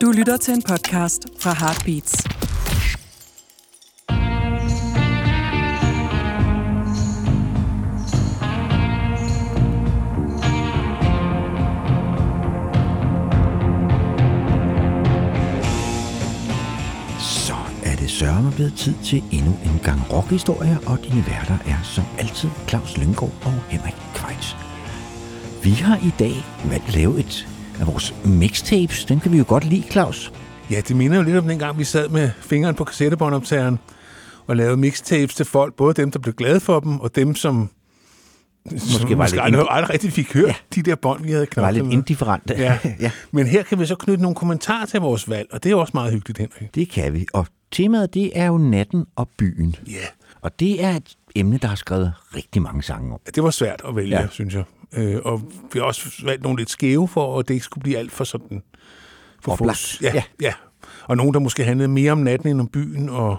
Du lytter til en podcast fra Heartbeats. Så er det sørme blevet tid til endnu en gang rockhistorie, og dine værter er som altid Claus Lynggaard og Henrik Kvejs. Vi har i dag valgt at lave et af vores mixtapes. Den kan vi jo godt lide, Claus. Ja, det minder jo lidt om dengang, vi sad med fingeren på kassettebåndoptageren og lavede mixtapes til folk. Både dem, der blev glade for dem, og dem, som måske, var måske lidt aldrig, aldrig rigtig fik hørt Ja. ja. de der bånd, vi havde Det var knoklet lidt indifferente. Ja. ja, Men her kan vi så knytte nogle kommentarer til vores valg, og det er også meget hyggeligt, Henrik. det kan vi. Og temaet, det er jo natten og byen. Ja, Og det er et emne, der har skrevet rigtig mange sange om. det var svært at vælge, Ja. ja. synes jeg. Øh, og vi har også valgt nogle lidt skæve for, at det ikke skulle blive alt for sådan... For Oplagt. Ja, Ja. ja. Og nogen, der måske handlede mere om natten end om byen, og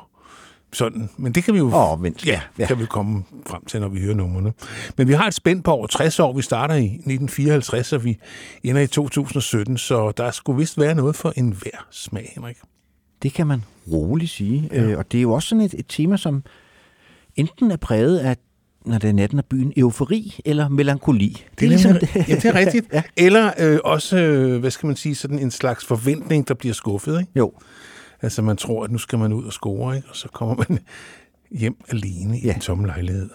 sådan. Men det kan vi jo. Ja, Ja, ja, ja. kan vi komme frem til, når vi hører numrene. Men vi har et spænd på over 60 år. Vi starter i 1954, og vi ender i 2017, så der skulle vist være noget for enhver smag, Henrik. Det kan man roligt sige. Ja. Øh, og det er jo også sådan et, et tema, som enten er præget af, når det er natten af byen, eufori eller melankoli. Det er, ligesom det. det. Ja, det er rigtigt. ja. Eller øh, også, øh, hvad skal man sige, sådan en slags forventning, der bliver skuffet. Ikke? Jo, Altså man tror, at nu skal man ud og score, ikke? og så kommer man hjem alene i Ja. en tom lejlighed.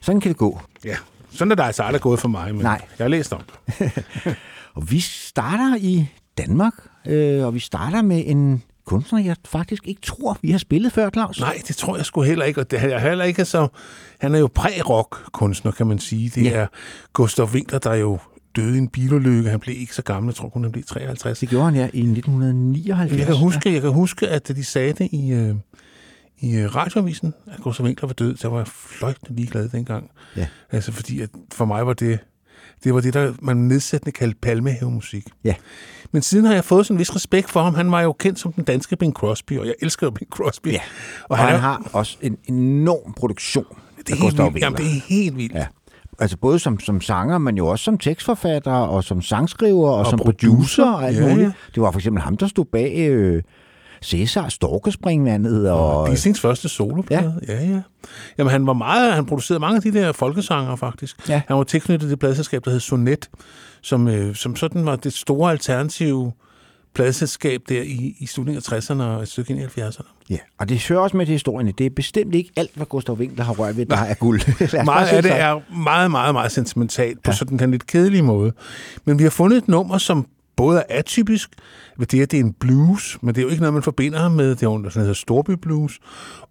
sådan kan det gå. Ja, sådan er der altså aldrig gået for mig, men Nej. jeg har læst om det. Og vi starter i Danmark, øh, og vi starter med en kunstner, jeg faktisk ikke tror, vi har spillet før, Claus. Nej, det tror jeg sgu heller ikke. Og det er heller ikke så... Han er jo præ-rock-kunstner, kan man sige. Det Ja. ja. er Gustav Winkler, der jo døde i en bilulykke. Han blev ikke så gammel. Jeg tror kun, han blev 53. Det gjorde han, ja, i 1979. Jeg kan huske, jeg kan huske at de sagde det i, øh, i øh, radioavisen, at Gustav Winkler var død, så var jeg fløjtende ligeglad dengang. Ja. Altså, fordi at for mig var det, det var det, der man nedsættende kaldte palmehavemusik. Ja. Men siden har jeg fået sådan en vis respekt for ham. Han var jo kendt som den danske Bing Crosby, og jeg elsker jo Bing Crosby. Ja. Og, Og han er- har også en enorm produktion det er helt vildt. Jamen, det er helt vildt. Ja. Altså både som, som sanger, men jo også som tekstforfatter, og som sangskriver, og, Og som producer. producer, og alt Ja, muligt. ja. Det var for eksempel ham, der stod bag øh, Cæsar Storkespringvandet, og, Bissings første soloplade. Ja. ja, ja. Jamen, han var meget, han producerede mange af de der folkesanger, faktisk. Ja. Han var tilknyttet det pladselskab, der hed Sonet, som, øh, som sådan var det store alternative pladselskab der i, i slutningen af 60'erne og et stykke ind i 70'erne. ja. og det hører også med til historien. Det er bestemt ikke alt, hvad Gustav Winkler har rørt ved, der er guld. Meget af det er meget, meget, meget sentimentalt på sådan en lidt kedelig måde. Men vi har fundet et nummer, som både er atypisk, ved det, at det er en blues, men det er jo ikke noget, man forbinder ham med. Det er jo noget, der hedder Storby Blues.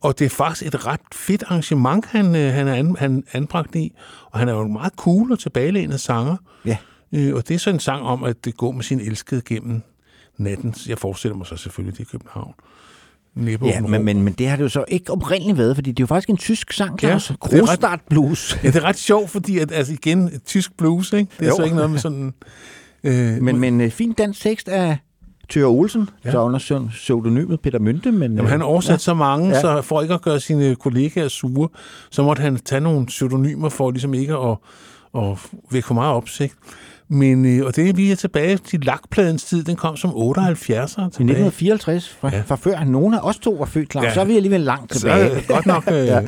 Og det er faktisk et ret fedt arrangement, han, øh, han er an, han anbragt i. Og han er jo en meget cool og tilbagelænet sanger. Ja. Øh, og det er så en sang om, at det går med sin elskede gennem natten. Jeg forestiller mig så selvfølgelig, det er København. Næppe Ja, men, men, men det har det jo så ikke oprindeligt været, fordi det er jo faktisk en tysk sang, Claus. Ja, Krostart Blues. Ja, det er ret sjovt, fordi at, altså igen, tysk blues, ikke? Det er Jo. så ikke noget med sådan... Øh, Men, men øh, fin dansk tekst af Thyre Olsen, ja. Så under pseudonymet Peter Mynte. Men, Jamen, han har oversat ja. så mange, Ja. så for ikke at gøre sine kollegaer sure, så måtte han tage nogle pseudonymer for ligesom ikke at, at vække for meget opsigt. Men, øh, og det er vi er tilbage til lakpladens tid, den kom som 78'er tilbage. I 1954, fra, ja. Fra før nogen af os to var født, Claus, ja. Så er vi alligevel langt så tilbage. det godt nok... Øh, ja.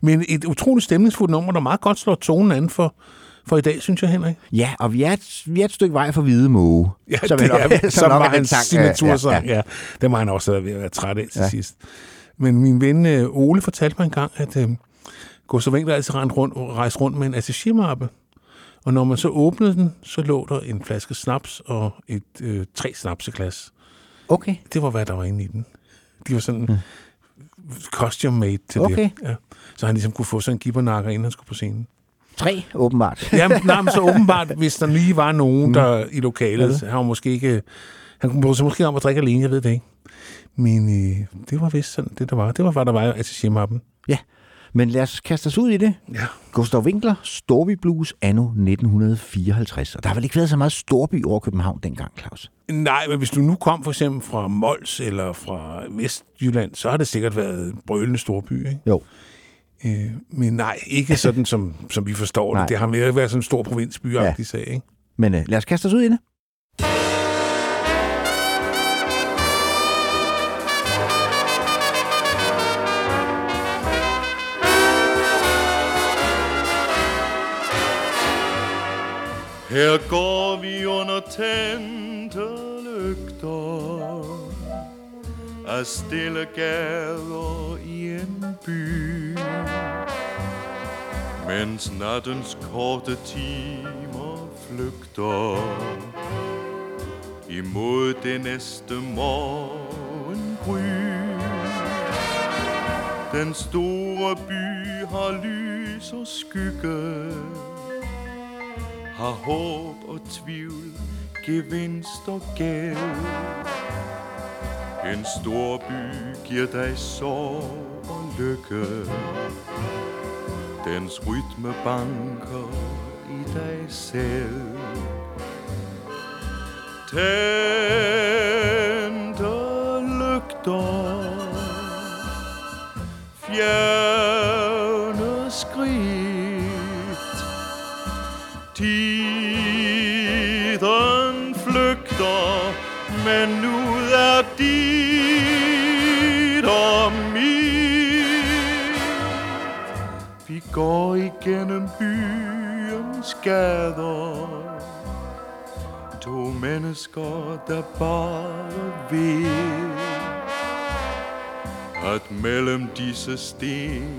Men et utroligt stemningsfuldt nummer, der meget godt slår tonen an for, for i dag, synes jeg, Henrik. Ja, og vi er, et, vi er et stykke vej fra Hvide Måge. Ja, som det nok- er, som nok var er den hans sang, signatursang. Ja, Ja, ja. Det må han også ved at være træt af til Ja. sidst. Men min ven øh, Ole fortalte mig engang, at øh, Gustav Winkler altid rendte rundt, rejste rundt med en attachemappe. Og når man så åbnede den, så lå der en flaske snaps og et øh, tre snapseglas. Okay. Det var, hvad der var inde i den. De var sådan costume made til Okay. det. Ja. Så han ligesom kunne få sådan en gibbernakker, inden han skulle på scenen. Tre, åbenbart. Jamen, nej, men så åbenbart, hvis der lige var nogen der i lokalet, så han var måske ikke... Han kunne sig måske om at drikke alene, jeg ved det ikke. Men øh, det var vist sådan, det der var. Det var, hvad der var i attaché-mappen. Ja. Men lad os kaste os ud i det. Ja. Gustav Winkler, Storby Blues, anno 1954. Og der har vel ikke været så meget storby over København dengang, Claus? Nej, men hvis du nu kom for eksempel fra Mols eller fra Vestjylland, så har det sikkert været brølende storby, ikke? Jo. Øh, men nej, ikke sådan, som, som vi forstår det. Nej. Det har mere været sådan en stor provinsbyagtig ja. sag, ikke? Men øh, lad os kaste os ud i det. Her går vi under tændte lygter af stille gader i en by. Mens nattens korte timer flygter. Imod det næste morgengry Den store by har lys og skygge. Har håb og tvivl, gevinst og gæld. En stor by giver dig sorg og lykke. Dens rytme banker i dig selv. Tændte lygter Fjern går igennem byens gader. To mennesker, der bare ved At mellem disse stenfacader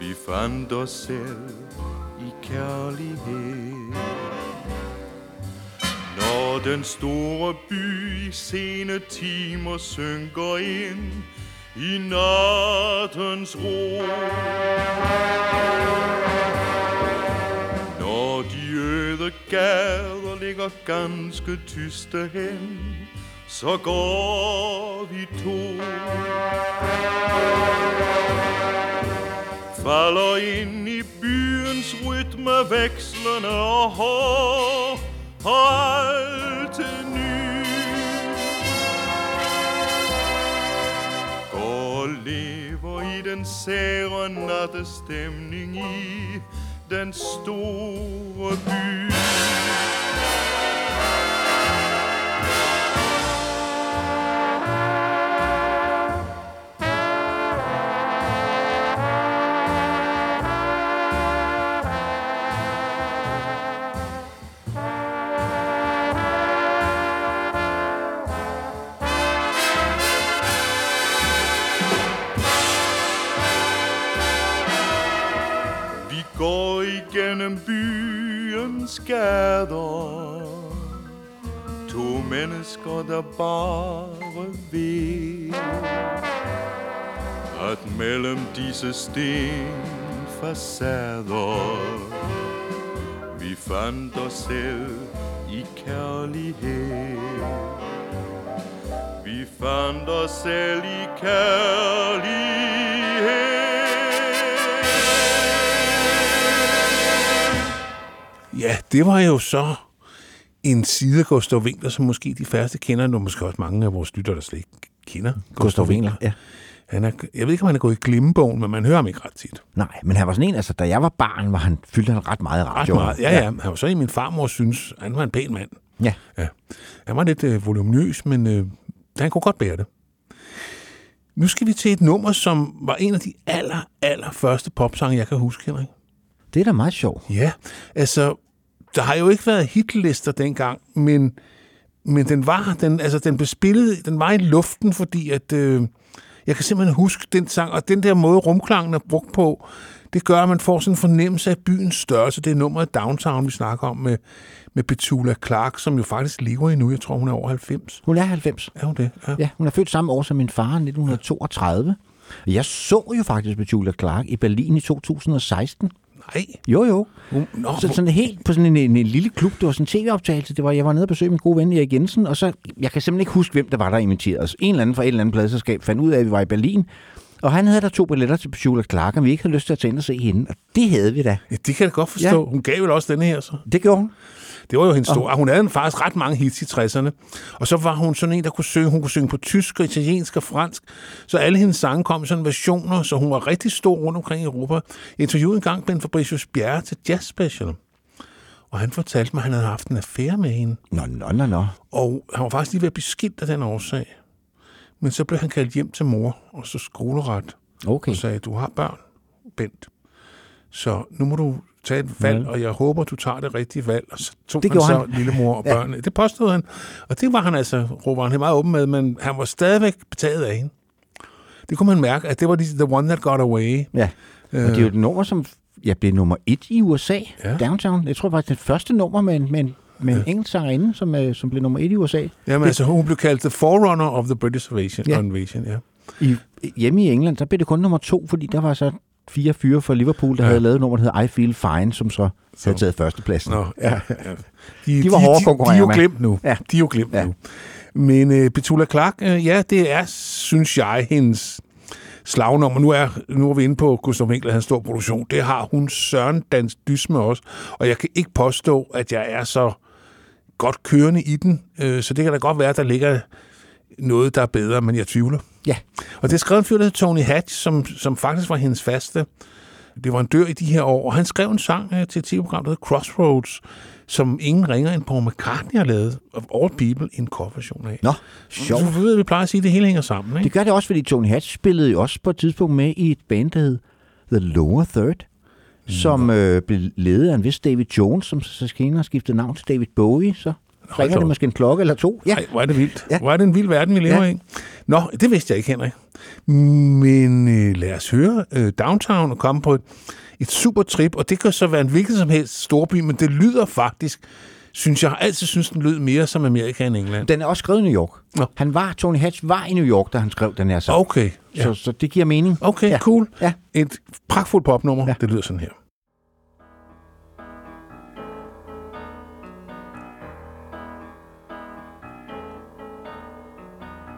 Vi fandt os selv i kærlighed. Når den store by i sene timer synker ind i nattens ro. Når de øde gader ligger ganske tyste hen Så går vi to. Falder ind i byens rytme vekslende og hård Og alt til ny den sære nattestemning i den store by. Gennem byens gader. To mennesker, der bare ved At mellem disse stenfacader Vi fandt os selv i kærlighed. Vi fandt os selv i kærlighed. Ja, det var jo så en side af Gustav Winkler, som måske de færreste kender, og måske også mange af vores lyttere, der slet ikke kender Gustav Winkler, ja. Han er, jeg ved ikke, om han er gået i glemmebogen, men man hører ham ikke ret tit. Nej, men han var sådan en, altså da jeg var barn, var han, fyldte han ret meget i Ret meget. Ja, ja. Han var så i min farmor synes, han var en pæn mand. ja. Ja. Han var lidt øh, voluminøs, men øh, han kunne godt bære det. Nu skal vi til et nummer, som var en af de aller, aller første popsange, jeg kan huske, Henrik. Det er da meget sjovt. Ja, altså, der har jo ikke været hitlister dengang, men, men den var, den, altså, den blev spillet, den var i luften, fordi at, øh, jeg kan simpelthen huske den sang, og den der måde, rumklangen er brugt på, det gør, at man får sådan en fornemmelse af byens størrelse. Det er nummeret Downtown, vi snakker om med, med Petula Clark, som jo faktisk lever endnu. Jeg tror, hun er over 90. Hun er 90. Er hun det? Ja. Ja, hun er født samme år som min far, 1932. Jeg så jo faktisk med Julia Clark i Berlin i 2016. Nej. Jo, jo. Hun, nå, Så sådan helt på sådan en, en, en lille klub. Det var sådan en tv-optagelse. Det var, jeg var nede og besøge min gode ven Erik Jensen, og så, jeg kan simpelthen ikke huske, hvem der var, der inviterede os. En eller anden fra et eller andet pladselskab fandt ud af, at vi var i Berlin, og han havde der to billetter til Julia Clark, og vi ikke havde lyst til at ind og se hende. Og det havde vi da. ja, det kan jeg godt forstå. Ja. Hun gav vel også denne her, så. Det gjorde hun. Det var jo hendes store. Hun havde faktisk ret mange hits i 60'erne. Og så var hun sådan en, der kunne synge. Hun kunne synge på tysk og italiensk og fransk. Så alle hendes sange kom i sådan versioner, så hun var rigtig stor rundt omkring i Europa. Jeg interviewede engang Ben Fabricius Bjerre til Jazz Special. Og han fortalte mig, at han havde haft en affære med hende. Nå, nå, nå, nå. Og han var faktisk lige ved at blive skilt af den årsag. Men så blev han kaldt hjem til mor, og så skoleret. Okay. Og sagde, du har børn, Bent. Så nu må du tage et valg, Ja. og jeg håber, du tager det rigtige valg. Og så tog Det han så han. lillemor og Ja. børnene. Det påstod han. Og det var han altså, råber han meget åben med, men han var stadigvæk betaget af hende. Det kunne man mærke, at det var the one that got away. Ja. Og det er jo et nummer, som ja, blev nummer et i USA. Ja. ja. Downtown. Jeg tror faktisk, det første nummer med en, med en, med en Ja. engelsk sangerinde, som, øh, som blev nummer et i USA. Jamen altså, hun blev kaldt the forerunner of the British invasion. Ja. invasion ja. I, hjemme i England, der blev det kun nummer to, fordi der var så fire fyre fra Liverpool, der Ja. havde lavet et nummer, der hed I Feel Fine, som så Så. havde taget førstepladsen. Nå, ja, ja. De, De var hårde de, at de, er jo glemt nu. Ja. De er jo glemt Ja. nu. Men uh, Petula Clark, uh, ja, det er, synes jeg, hendes slagnummer. Nu er, nu er vi inde på Gustav Winkler, hans stor produktion. Det har hun søren dans dys med også. Og jeg kan ikke påstå, at jeg er så godt kørende i den. Uh, så det kan da godt være, at der ligger noget, der er bedre, men jeg tvivler. Ja. Og det skrevet en fyr, der Tony Hatch, som, som faktisk var hendes faste leverandør i de her år. Og han skrev en sang øh, til et tv-program, der hedder Crossroads, som ingen ringer end Paul McCartney har lavet, of All People, en coverversion af. Nå, sjovt. Så du ved, vi plejer at sige, at det hele hænger sammen. Det Ikke? gør det også, fordi Tony Hatch spillede jo også på et tidspunkt med i et band, der hed The Lower Third, som øh, blev ledet af en vis David Jones, som så senere har skiftet navn til David Bowie. Så Hold ringer det måske en klokke eller to. Ja, Ej, hvor er det vildt. Ja. Hvor er det en vild verden, vi lever Ja. i. Nå, det vidste jeg ikke, Henrik. Men øh, lad os høre øh, Downtown og komme på et, et super trip, og det kan så være en hvilken som helst storby, men det lyder faktisk, synes jeg, har altid synes, den lød mere som Amerika end England. den er også skrevet i New York. Nå. Han var, Tony Hatch var i New York, da han skrev den her sang. Okay, ja. Så, så det giver mening. okay Ja. cool. Ja. Et pragtfuldt popnummer. Ja. det lyder sådan her.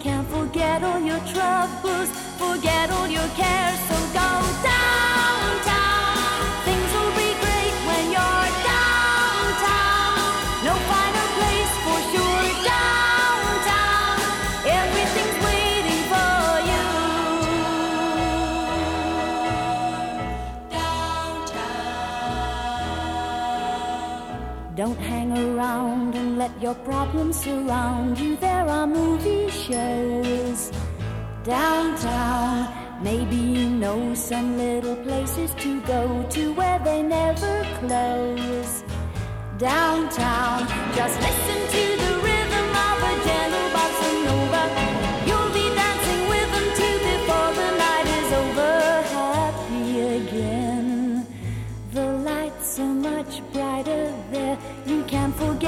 can forget all your troubles, forget all your cares. So go downtown. Things will be great when you're downtown. No finer place for sure. Downtown, everything's waiting for you. Downtown. Don't hang around let your problems surround you. There are movie shows downtown. Maybe you know some little places to go to where they never close. Downtown, just listen to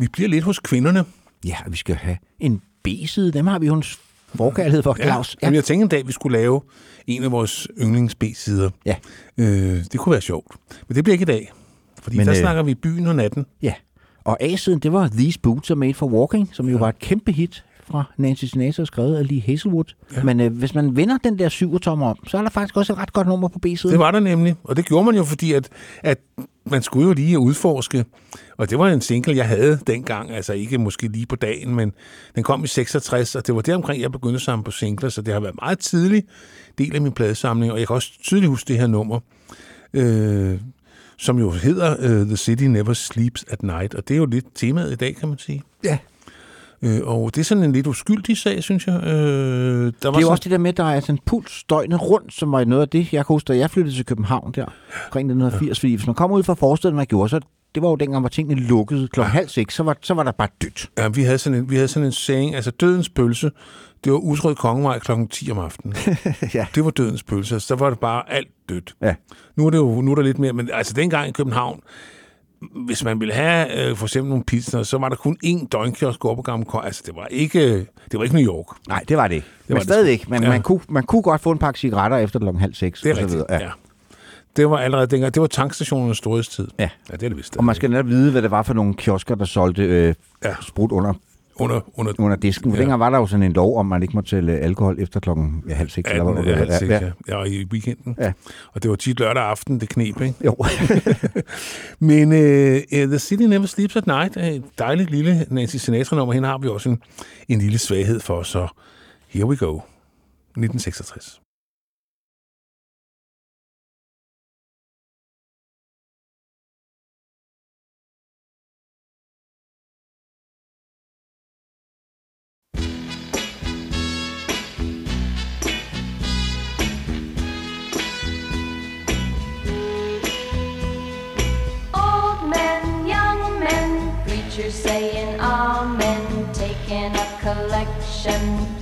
vi bliver lidt hos kvinderne. Ja, vi skal have en B-side. Dem har vi jo en forkærlighed for, Claus. Ja. Jamen, jeg tænkte en dag, vi skulle lave en af vores yndlings B-sider. Ja. Øh, det kunne være sjovt. Men det bliver ikke i dag. Fordi Men, der øh, snakker vi byen og natten. ja. Og A-siden, det var These Boots Are Made for Walking, som jo var et kæmpe hit fra Nancy Sinatra, skrevet af Lee Hazelwood. Ja. Men øh, hvis man vender den der syv tommer om, så er der faktisk også et ret godt nummer på B-siden. Det var der nemlig, og det gjorde man jo, fordi at, at man skulle jo lige udforske, og det var en single, jeg havde dengang, altså ikke måske lige på dagen, men den kom i 66, og det var deromkring, jeg begyndte at samle på singler, så det har været meget tidlig del af min pladesamling, og jeg kan også tydeligt huske det her nummer, øh, som jo hedder uh, The City Never Sleeps at Night, og det er jo lidt temaet i dag, kan man sige. Ja. Øh, og det er sådan en lidt uskyldig sag, synes jeg. Øh, der var Det er jo sådan, også det der med, at der er sådan en puls døgnet rundt, som var noget af det, jeg kan huske, da jeg flyttede til København der, omkring 1980. Fordi hvis man kommer ud fra forstedet, man gjorde, så det var jo dengang, hvor tingene lukkede klokken halv seks, så var, så var der bare dødt. Ja, vi havde sådan en, vi havde sådan en saying, altså dødens pølse, det var Usrød Kongevej kl. 10 om aftenen. Ja. Det var dødens pølse, så var det bare alt dødt. Ja. Nu er det jo nu er der lidt mere, men altså dengang i København, hvis man ville have øh, for eksempel nogle pizza, så var der kun én døgnkiosk op på Gamle Kor. Altså det var ikke, det var ikke New York. Nej, det var det. Det var Men det stadig ikke. Men Ja. man, kunne, man kunne godt få en pakke cigaretter efter klokken halv seks. Det er rigtigt, videre. ja. Det var allerede dengang, det var tankstationernes storhedstid. Ja. ja det er det vist. Og man skal netop vide, hvad det var for nogle kiosker, der solgte øh, Ja. ja. sprut under, under, under, under disken. Ja. dengang var der jo sådan en lov om, man ikke måtte tælle alkohol efter klokken ja, halv seks. 18, hvad det ja, halv seks, ja. ja, og i weekenden. Ja. Og det var tit lørdag aften, det knep, ikke? Jo. Men uh, The City Never Sleeps at Night et dejligt lille Nancy Sinatra-nummer. Hende har vi også en, en lille svaghed for, så here we go. 1966. Preachers saying amen, taking a collection,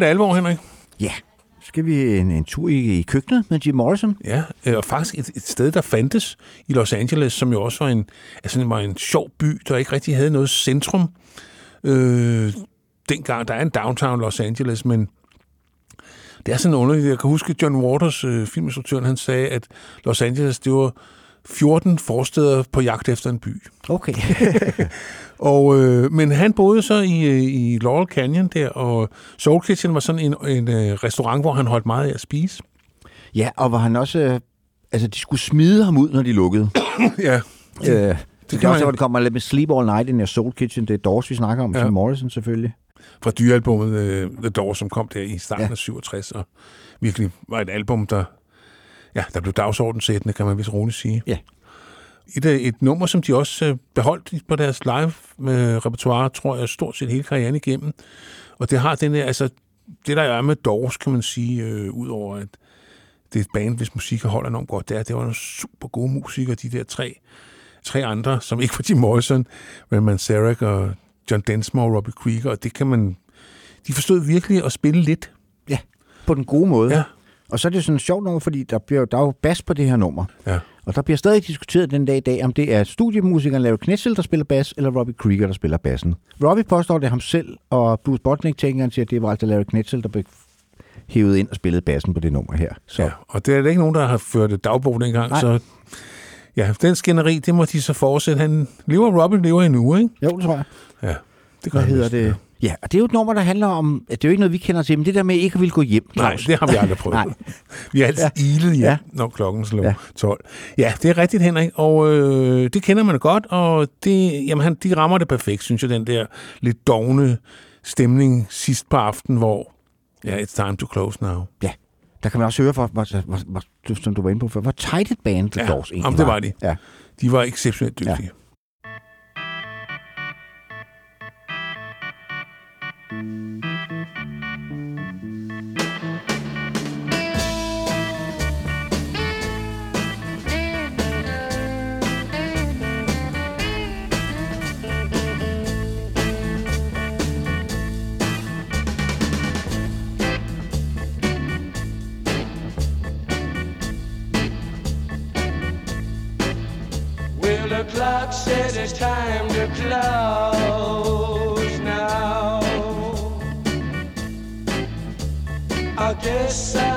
det alvor, Henrik. ja. Skal vi en, en tur i, i køkkenet med Jim Morrison? Ja, øh, og faktisk et, et sted, der fandtes i Los Angeles, som jo også var en, altså, var en sjov by, der ikke rigtig havde noget centrum. Øh, dengang, der er en downtown Los Angeles, men Det er sådan underligt. Jeg kan huske, John Waters, øh, filminstruktøren, han sagde, at Los Angeles, det var 14 forsteder på jagt efter en by. Okay. Og, øh, men han boede så i, øh, i Laurel Canyon der, og Soul Kitchen var sådan en, en øh, restaurant, hvor han holdt meget af at spise. ja, og var han også... Øh, altså, de skulle smide ham ud, når de lukkede. ja, Øh, det, det er også, hvor det kommer lidt med Sleep All Night in your Soul Kitchen. Det er Doors, vi snakker om. Ja. Jim Morrison selvfølgelig. fra dyrealbummet uh, The Doors, som kom der i starten. Ja. af 67, og virkelig var et album, der, ja, der blev dagsordensættende, kan man vist roligt sige. Ja. Et, øh, et nummer, som de også øh, beholdt på deres live-repertoire, tror jeg, stort set hele karrieren igennem. Og det har den her, altså, det der er med Doors, kan man sige, øh, udover at det er et band, hvis musik holder enormt godt, det er, det var nogle super gode musikere, de der tre, tre andre, som ikke var Jim Morrison, men Manzarek og John Densmore og Robbie Krieger, og det kan man... De forstod virkelig at spille lidt. Ja, på den gode måde. Ja. Og så er det sådan sjovt nok, fordi der, bliver, der er jo bas på det her nummer. Ja. Og der bliver stadig diskuteret den dag i dag, om det er studiemusikeren Larry Knetzel, der spiller bas, eller Robbie Krieger, der spiller bassen. Robbie påstår det ham selv, og Bruce Botnick tænker, han siger, at det var altså Larry Knetzel, der blev hævet ind og spillede bassen på det nummer her. Så ja. Og det er der ikke nogen, der har ført dagbog dengang, Nej. så... Ja, den skænderi, det må de så fortsætte. Han lever, Robin lever endnu, ikke? jo, det tror jeg. Ja, det gør Hvad hedder det? Ja. Ja, og det er jo et nummer, der handler om, at det er jo ikke noget, vi kender til, men det der med ikke at ville gå hjem, Nej, Claus. det har vi aldrig prøvet. Nej. Vi har altid ja. ilet hjem, ja. Ja. når klokken slår ja. Ja. 12. Ja, det er rigtigt, Henrik, og øh, det kender man godt, og det, jamen, han, de rammer det perfekt, synes jeg, den der lidt dogne stemning sidst på aften, hvor ja, it's time to close now. Ja, der kan man også høre, hvor, hvor, hvor, hvor, som du var inde på før, hvor tight et band The Ja, Doors egentlig jamen, det var de. Ja. De var exceptionelt dygtige. Well, the clock says it's time to close I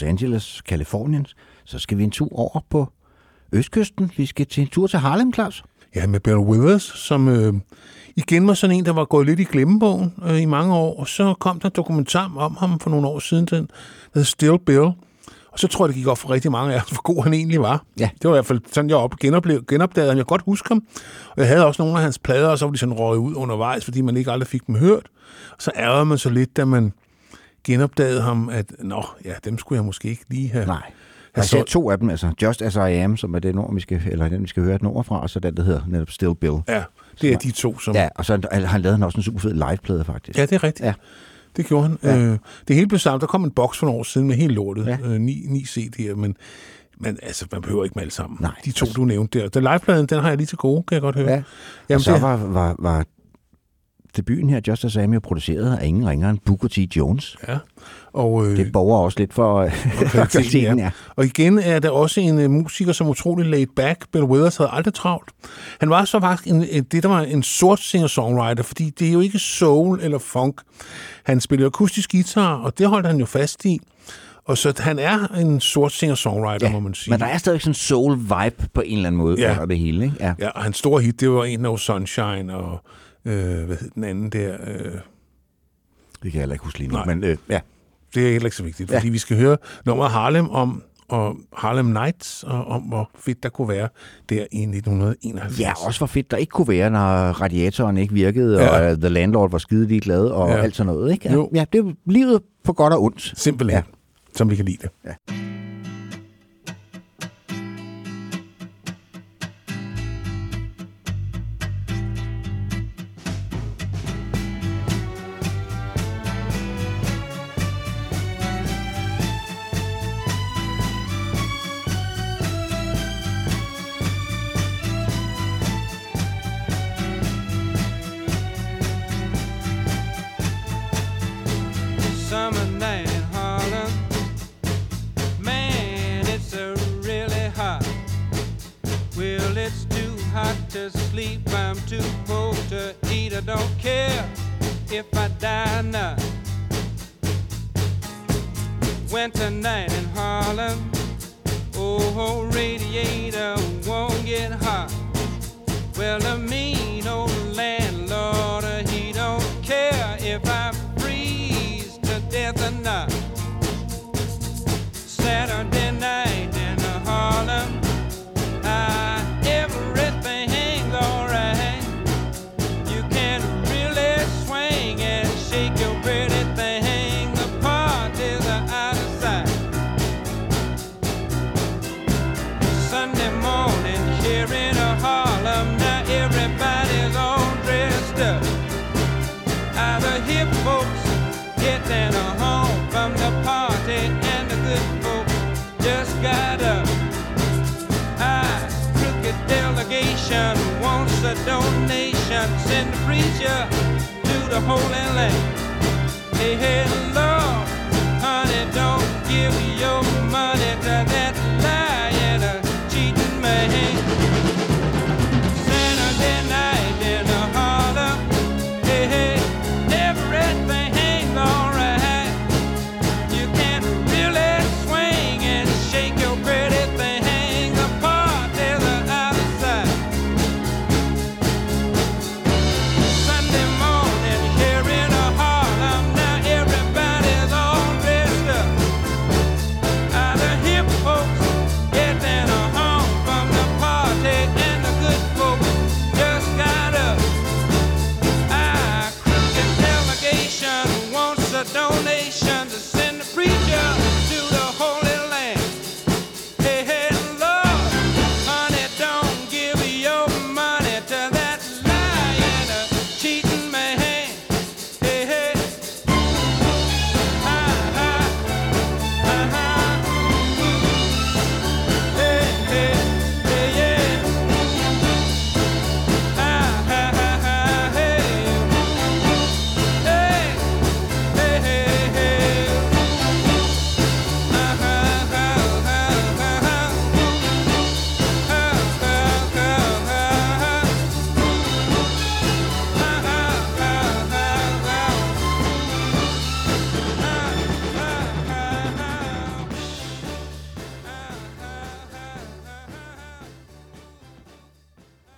Los Angeles, Kalifornien, så skal vi en tur over på Østkysten. Vi skal til en tur til Harlem, Claus. Ja, med Bill Withers, som øh, igen var sådan en, der var gået lidt i glemmebogen øh, i mange år. Og så kom der en dokumentar om ham for nogle år siden, den der hed Still Bill. Og så tror jeg, det gik op for rigtig mange af os, hvor god han egentlig var. Ja. Det var i hvert fald sådan, jeg op, genoplev, genopdagede ham. Jeg godt huske ham. Og jeg havde også nogle af hans plader, og så var de sådan røget ud undervejs, fordi man ikke aldrig fik dem hørt. Og så ærgede man så lidt, da man genopdagede ham, at nå, ja, dem skulle jeg måske ikke lige have. Nej. Der er så- så... to af dem, altså Just As I Am, som er det nummer, vi skal, eller den, vi skal høre et nummer fra, og så den, der hedder netop Still Bill. Ja, det er de to, som... Ja, og så har han lavet han også en super fed liveplade, faktisk. Ja, det er rigtigt. Ja. Det gjorde han. Ja. Øh, det hele blev sammen. Der kom en boks for nogle år siden med helt lortet. Ja. Øh, ni, ni CD'er, men, men altså, man behøver ikke med alle sammen. Nej. De to, du nævnte der. Den livepladen, den har jeg lige til gode, kan jeg godt høre. Ja. Jamen, og så det, var, var, var debuten her, Just As I Am, jo produceret af ingen ringere end Booker T. Jones. ja. Og, øh, Det borger også lidt for øh, kvaliteten, ja. Og igen er der også en uh, musiker, som utrolig laid back. Bill Withers havde aldrig travlt. Han var så faktisk en, en, det, der var en sort singer-songwriter, fordi det er jo ikke soul eller funk. Han spillede akustisk guitar, og det holdt han jo fast i. Og så han er en sort singer-songwriter, ja, må man sige. Men der er stadig sådan en soul-vibe på en eller anden måde Ja. under det hele, ikke? Ja. Ja, og hans store hit, det var en af Sunshine og, øh, hvad hed den anden der? Øh, Det kan jeg heller ikke huske lige nu, Nej. men øh, ja. det er heller ikke så vigtigt, Ja. fordi vi skal høre nummeret Harlem om og Harlem Nights, og om hvor fedt der kunne være der i 1971. Ja, også hvor fedt der ikke kunne være, når radiatoren ikke virkede, Ja. og uh, The Landlord var skide ligeglad, og Ja. alt sådan noget, ikke? Ja, Jo. ja det er livet på godt og ondt. Simpelthen, Ja. ja. som vi kan lide det. Ja.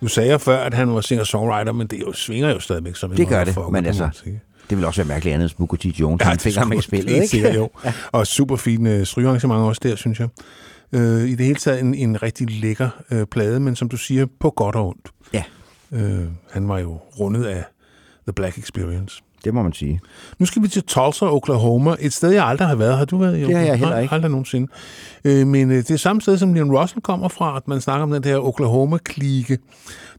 Nu sagde jeg før, at han var singer-songwriter, men det jo, svinger jo stadigvæk som en Det gør det, men altså. Det vil også være mærkeligt andet, end Booker T. Jones, ja, han fik ham med i spillet, ikke? Sikkert, jo. Og super fine uh, strygearrangementer også der, synes jeg. Uh, I det hele taget en, en rigtig lækker uh, plade, men som du siger, på godt og ondt. Ja, Uh, han var jo rundet af The Black Experience. Det må man sige. Nu skal vi til Tulsa, Oklahoma. Et sted, jeg aldrig har været. Har du været i Det har jeg heller ikke. Aldrig nogensinde. Øh, men øh, det er samme sted, som Leon Russell kommer fra, at man snakker om den der Oklahoma-klike,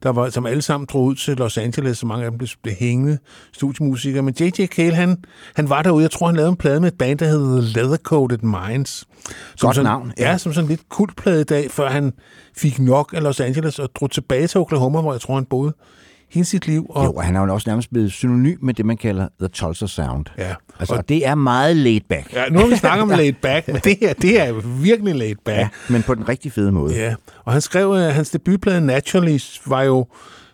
der var, som alle sammen drog ud til Los Angeles, så mange af dem blev, blev hængende studiemusikere. Men J.J. Cale, han, han var derude. Jeg tror, han lavede en plade med et band, der hed Leather Coated Minds. Som Godt sådan, navn, Ja, ja. som sådan lidt kultplade i dag, før han fik nok af Los Angeles og drog tilbage til Oklahoma, hvor jeg tror, han boede hele sit liv. Og, Jo, han er jo også nærmest blevet synonym med det, man kalder The Tulsa Sound. Ja. Altså, Og- og det er meget laid back. Ja, nu har vi snakket om laid back, men det her, det er virkelig laid back. Ja, men på den rigtig fede måde. Ja, og han skrev, at hans debutplade Naturally var jo,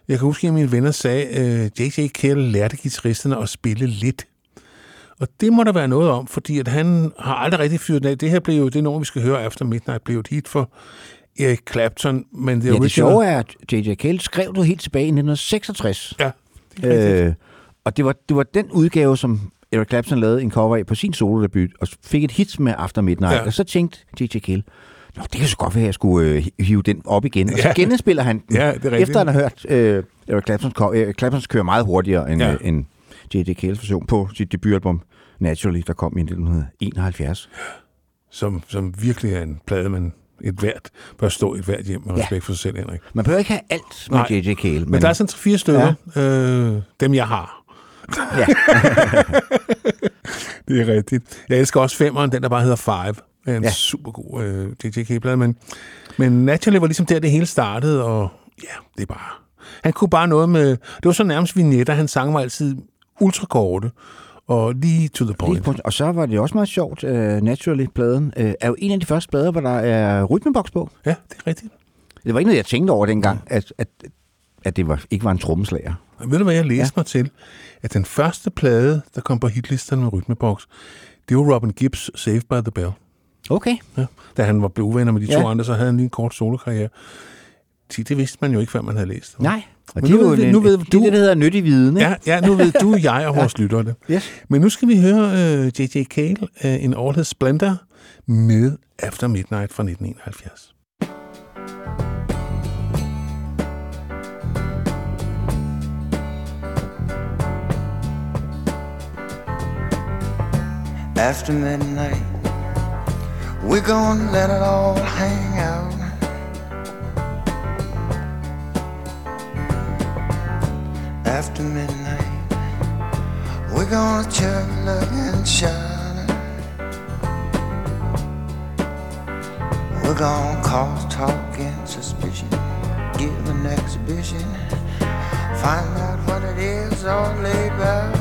jeg kan huske, at mine venner sagde, at J.J. Cale lærte guitaristerne at spille lidt. Og det må der være noget om, fordi at han har aldrig rigtig fyret den af. Det her blev jo det nummer, vi skal høre efter Midnight, blev et hit for Eric Clapton. Men det, Ja, det sjove er, at J.J. Cale skrev det helt tilbage i 1966. Ja, det er. Øh, og det var, det var den udgave, som Eric Clapton lavede en cover af på sin solodebut, og fik et hit med After Midnight. Ja. Og så tænkte J.J. Cale, Nå, det kan så godt være, at jeg skulle øh, hive den op igen. Og så genindspiller han den, Ja, det er efter han har hørt øh, Eric Claptons cover. Eric Claptons kører meget hurtigere end, ja. øh, end J.J. Cales version på sit debutalbum Naturally, der kom i 1971. Som, som virkelig er en plade, man et hvert bør stå et hvert hjem med Ja. respekt for sig selv, Henrik. Man behøver ikke have alt med Nej. J.J. Cale. Men, men der er sådan tre-fire stykker, ja. øh, dem jeg har. Ja. det er rigtigt. Jeg elsker også femeren, den der bare hedder Five. Det er en ja. Ja. super god øh, J.J. Cale-plade, men, men Naturally var ligesom der, det hele startede, og ja, det er bare... Han kunne bare noget med... Det var så nærmest vignetter, han sang var altid ultrakorte, og lige to the point. På, og så var det også meget sjovt, uh, Naturally-pladen uh, er jo en af de første plader, hvor der er rytmeboks på. Ja, det er rigtigt. Det var ikke noget, jeg tænkte over dengang, at, at, at det var, ikke var en trommeslager. Ved du, hvad jeg læste ja. mig til? At den første plade, der kom på hitlisterne med rytmeboks, det var Robin Gibbs Saved by the Bell. Okay. Ja. Da han var blevet uvenner med de to Ja. andre, så havde han lige en kort solokarriere. Det vidste man jo ikke, før man havde læst. Nej. Og Men det er nu jo ved- en, nu ved det, du- det, der hedder nyttig viden, ikke? Ja, ja, nu ved du, jeg og vores lyttere det. Yes. Men nu skal vi høre uh, J.J. Cale uh, All His Splendor med After Midnight fra 1971. After midnight, we're gonna let it all hang out. After midnight, we're gonna chug, look, and shine. We're gonna cause talk and suspicion, give an exhibition, find out what it is all back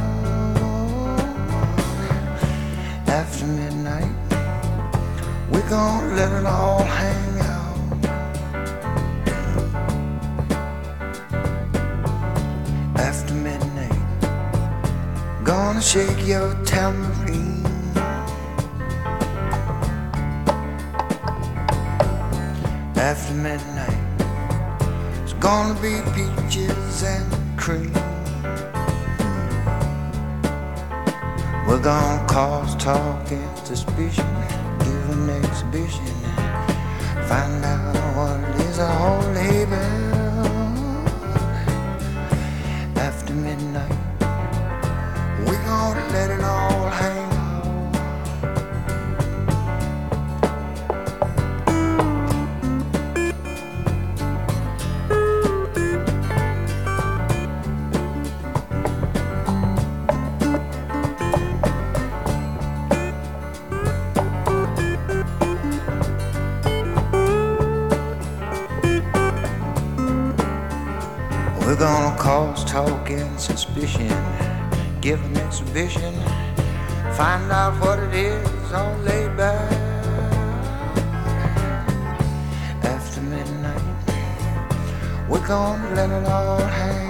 after midnight. We're gonna let it all hang out. Gonna shake your tambourine. After midnight, it's gonna be peaches and cream. We're gonna cause talk and suspicion, give an exhibition, find out gonna talk and suspicion, give an exhibition, find out what it is. All laid. After midnight, we're gonna let it all hang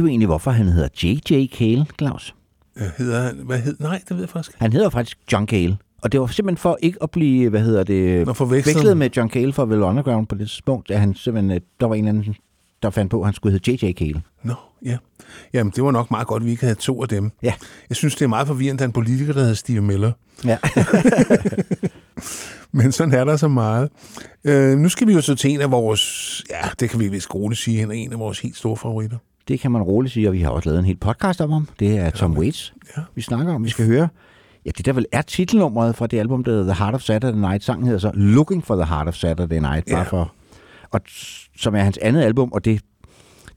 du egentlig, hvorfor han hedder J.J. Cale, Claus? Øh, Hedder han, hvad hed, nej, det ved jeg faktisk. Han hedder faktisk John Cale. Og det var simpelthen for ikke at blive, hvad hedder det, Nå, forvekslet. med John Cale fra Velvet Underground på det tidspunkt. At han simpelthen, øh, der var en eller anden, der fandt på, at han skulle hedde J.J. Cale. Nå, ja. Jamen, det var nok meget godt, at vi ikke havde to af dem. Ja. Jeg synes, det er meget forvirrende, at en politiker, der hedder Steve Miller. Ja. Men sådan er der så meget. Øh, nu skal vi jo så til en af vores, ja, det kan vi vist roligt sige, en af vores helt store favoritter. Det kan man roligt sige, og vi har også lavet en hel podcast om ham. Det er Tom Waits, ja. vi snakker om. Vi skal høre, ja, det der vel er titelnummeret fra det album, der hedder The Heart of Saturday Night. Sangen hedder så Looking for the Heart of Saturday Night, bare Ja. for, og som er hans andet album, og det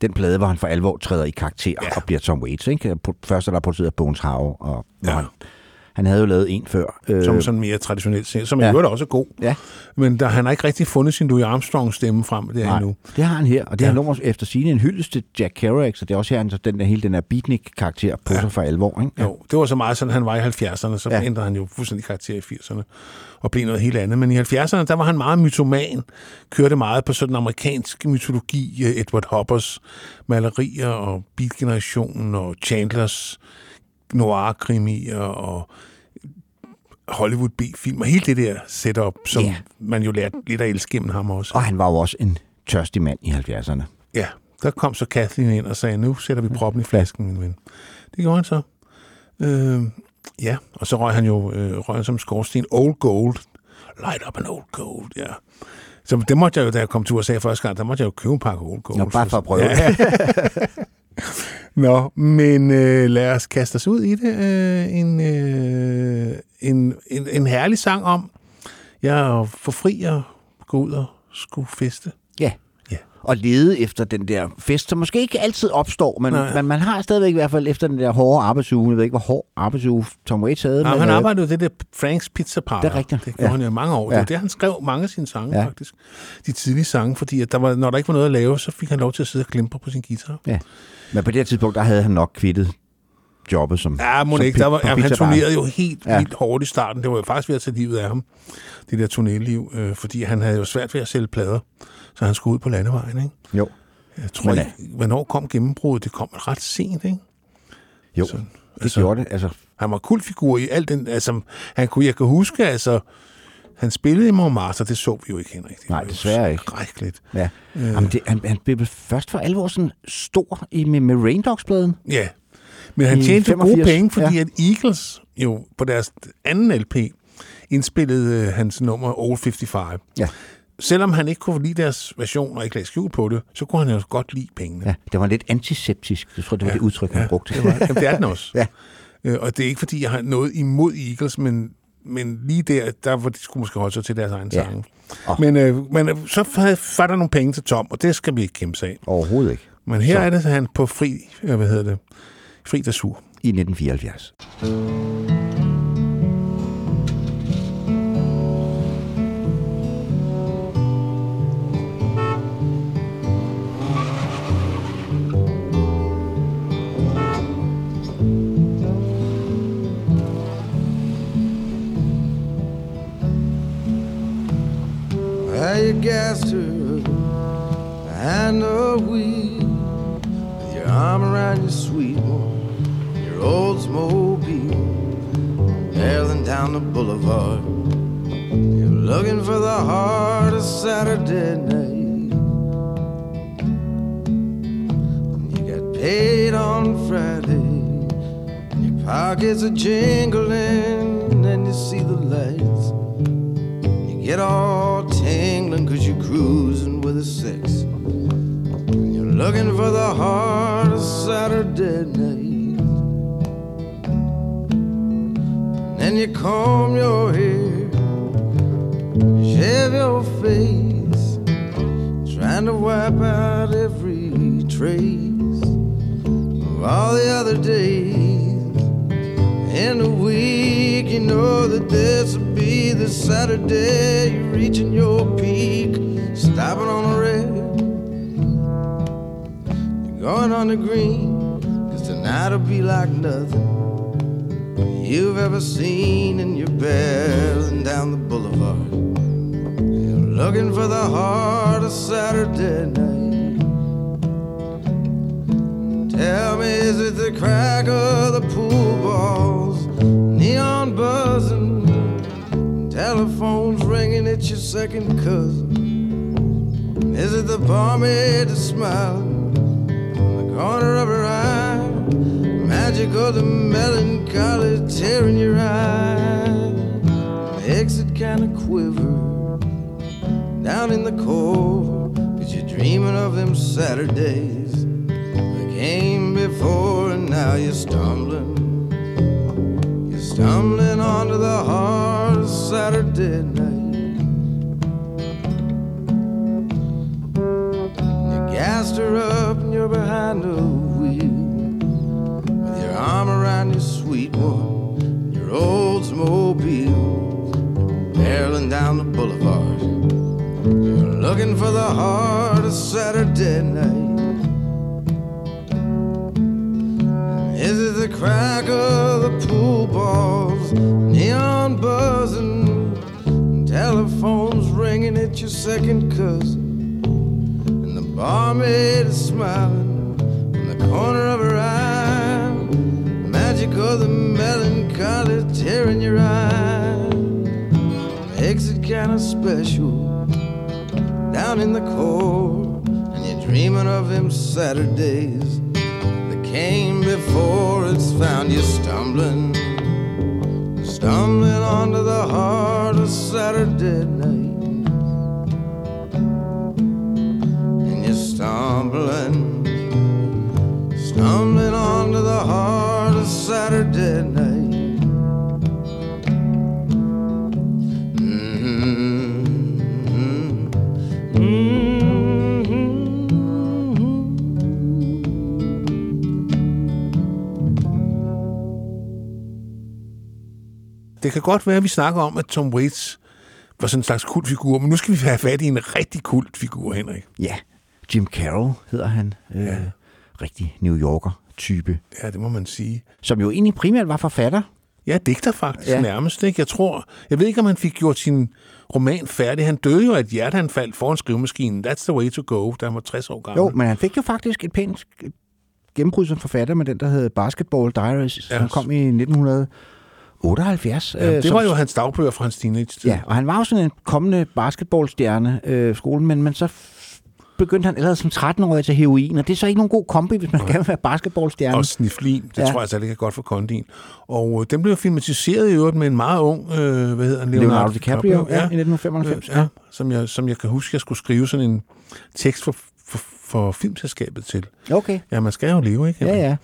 den plade, hvor han for alvor træder i karakter ja. og bliver Tom Waits. Ikke? Først er der produceret Bones Howe, og ja. han, han havde jo lavet en før. Øh, Som sådan mere traditionelt set, som i Ja. øvrigt også er god. Ja. Men der, han har ikke rigtig fundet sin Louis Armstrong stemme frem der Nej, endnu. det har han her, og det Ja. ja. er nummer efter sine en hyldest til Jack Kerouac, så det er også her, han så den der hele den der beatnik-karakter på ja. sig for alvor. Ikke? Jo, det var så meget sådan, han var i 70'erne, så ja. Ja. ændrede han jo fuldstændig karakter i 80'erne og blev noget helt andet. Men i 70'erne, der var han meget mytoman, kørte meget på sådan amerikansk mytologi, øh, Edward Hoppers malerier og Beat-generationen og Chandlers noir-krimier og Hollywood B-film og hele det der setup, som Ja. man jo lærte lidt at elske gennem ham også. Og han var jo også en tørstig mand i 70'erne. Ja, der kom så Kathleen ind og sagde, nu sætter vi proppen i flasken, min ven. Det gjorde han så. Øh, ja, og så røg han jo øh, røg han som skorsten. Old Gold. Light up an Old Gold, ja. Så det måtte jeg jo, da jeg kom til USA første gang, der måtte jeg jo købe en pakke Old Gold. Nå, bare for at prøve. Ja. Nå, men øh, lad os kaste os ud i det. Øh, en, øh, en, en, en herlig sang om, ja, at få fri og gå ud og skulle feste. Ja. Ja. Og lede efter den der fest, som måske ikke altid opstår, men, Nej. men man har stadigvæk i hvert fald efter den der hårde arbejdsuge. Jeg ved ikke, hvor hård arbejdsuge Tom Waits havde. Men, han øh, arbejdede jo det der Franks Pizza Parlor. Det er rigtigt. Det gjorde Ja. han jo i mange år. Det Ja. var det, han skrev mange af sine sange, ja. Ja. faktisk. De tidlige sange, fordi at der var, når der ikke var noget at lave, så fik han lov til at sidde og klimpe på sin guitar. Ja. Men på det her tidspunkt, der havde han nok kvittet jobbet som Ja, må som ikke. Der var, jamen, han turnerede jo helt ja. Ja. vildt hårdt i starten. Det var jo faktisk ved at tage livet af ham, det der turnéliv, øh, fordi han havde jo svært ved at sælge plader, så han skulle ud på landevejen, ikke? Jo. Jeg tror Men, ikke, hvornår kom gennembruddet? Det kom ret sent, ikke? Jo, Sådan. det Altså- gjorde det. Altså, Han var kultfigur i alt den, altså, han kunne, jeg kan huske, altså, han spillede i Montmartre, det så vi jo ikke, Henrik. Det Nej, desværre ikke. skrækkeligt. ja. Øh. Jamen, det, han, han blev først for alvor sådan stor i, med, med Rain Dogs-pladen. Ja, men han I tjente jo gode 85, penge, fordi ja. ja. at Eagles jo på deres anden LP indspillede øh, hans nummer Old 55. Ja. Selvom han ikke kunne lide deres version og ikke lagde skjul på det, så kunne han jo godt lide pengene. Ja, det var lidt antiseptisk. Jeg tror, det var ja. det udtryk, han Ja, brugte. Det, var, jamen, det er den også. Ja. Øh, og det er ikke, fordi jeg har noget imod Eagles, men, men lige der, der hvor de skulle måske holde sig til deres egen Ja. sange. Og- Men, øh, men øh, så var der nogle penge til Tom, og det skal vi ikke kæmpe sig af. Overhovedet ikke. Men her Så. er det, han på fri, øh, hvad hedder det, fri sur. I 1974. Down the boulevard. You're looking for the heart of Saturday night. You got paid on Friday, your pockets are jingling, and you see the lights. You get all tingling cause you're cruising with a six. You're looking for the heart of Saturday night. And you comb your hair, shave your face, trying to wipe out every trace of all the other days. In a week, you know that this will be the Saturday you're reaching your peak, stopping on the red. You're going on the green, cause tonight'll be like nothing you've ever seen, and you're barreling down the boulevard. You're looking for the heart of Saturday night. Tell me, is it the crack of the pool balls? Neon buzzing, telephones ringing. It's your second cousin. Is it the barmaid smiling in the corner of her eye? Magic of the melancholy tearing your eye. Exit kind of quiver down in the core. Cause you're dreaming of them Saturdays that came before, and now you're stumbling. You're stumbling onto the hard Saturday night. You gassed her up and you're behind the your Oldsmobile, barreling down the boulevard. You're looking for the heart of Saturday night. Is it the crack of the pool balls, neon buzzing, telephones ringing at your second cousin, and the barmaid is smiling from the corner of her eye. Magic the melancholy tearing your eye. Makes it kind of special down in the core, and you're dreaming of them Saturdays that came before it's found you stumbling, stumbling onto the heart of Saturday night, and you're stumbling, stumbling onto the heart Saturday night. Mhm. Det kan godt være, at vi snakker om, at Tom Waits var sådan en slags kultfigur, men nu skal vi have fat i en rigtig kultfigur, Henrik. Ja, Jim Carroll hedder han. Øh, Ja. Rigtig New Yorker-type. Ja, det må man sige. Som jo egentlig primært var forfatter. Ja, digter faktisk Ja. nærmest. Ikke? Jeg tror, jeg ved ikke, om han fik gjort sin roman færdig. Han døde jo af et hjerteanfald foran skrivemaskinen. That's the way to go, da han var 60 år gammel. Jo, men han fik jo faktisk et pænt gennembrud som forfatter med den, der hed Basketball Diaries, Ja. som kom i 1978. Ja, øh, det som- var jo hans dagbøger fra hans teenage-tid. Ja, og han var jo sådan en kommende basketballstjerne øh, skolen, men, men så begyndte han allerede som 13-årig at tage heroin, og det er så ikke nogen god kombi, hvis man gerne vil være basketballstjerne. Og sniflin, det Ja. ja. tror jeg altså ikke er godt for kondien. Og øh, den blev filmatiseret i øvrigt med en meget ung, øh, hvad hedder han? Leonardo DiCaprio, ja, i 1995. Øh, ja, som jeg, som jeg kan huske, jeg skulle skrive sådan en tekst for, for, for filmselskabet til. Okay. Ja, man skal jo leve, ikke? Ja, ja.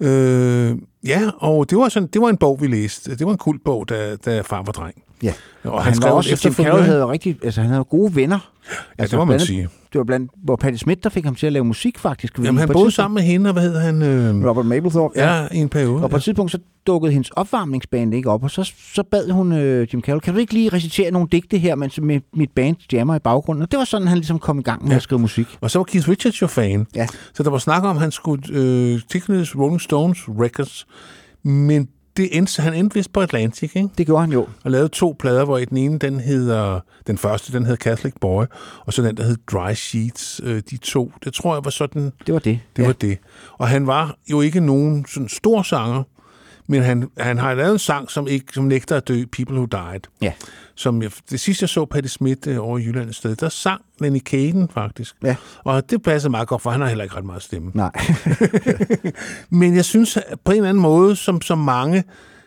Øh, ja, og det var, sådan, det var en bog, vi læste. Det var en kult bog, da, da far var dreng. Ja. Og, Og han, han var også, Jim efterfølgende- Carroll havde jo rigtig, altså han havde gode venner. Ja, det må man blandt- sige. Det var blandt, hvor Patti Smith, der fik ham til at lave musik faktisk. Jamen, han boede sammen med hende, og hvad hedder han? Øh, Robert Mapplethorpe, ja, i en periode. Og på et tidspunkt, så dukkede hendes opvarmningsband ikke op, og så, så bad hun øh, Jim Carroll, kan du ikke lige recitere nogle digte her, mens med mit band jammer i baggrunden? Og det var sådan, han ligesom kom i gang med Ja. at skrive musik. Og så var Keith Richards jo fan. Ja. Så der var snak om, at han skulle øh, tilknyttes Rolling Stones Records. Men det endte, han endte vist på Atlantic, ikke? Det gjorde han jo. Og lavede to plader, hvor den ene, den hedder, den første, den hed Catholic Boy, og så den, der hed Dry Sheets. Øh, de to, det tror jeg var sådan, Det var det. det ja. var det. Og han var jo ikke nogen sådan stor sanger, men han, han har lavet en sang, som, ikke, som nægter at dø, People Who Died. Ja. Som jeg, det sidste, jeg så Patti Smith øh, over i Jylland et sted, der sang Lenny Kaden faktisk. Ja. Og det passer meget godt, for han har heller ikke ret meget stemme. Nej. Men jeg synes på en eller anden måde, som, som mange,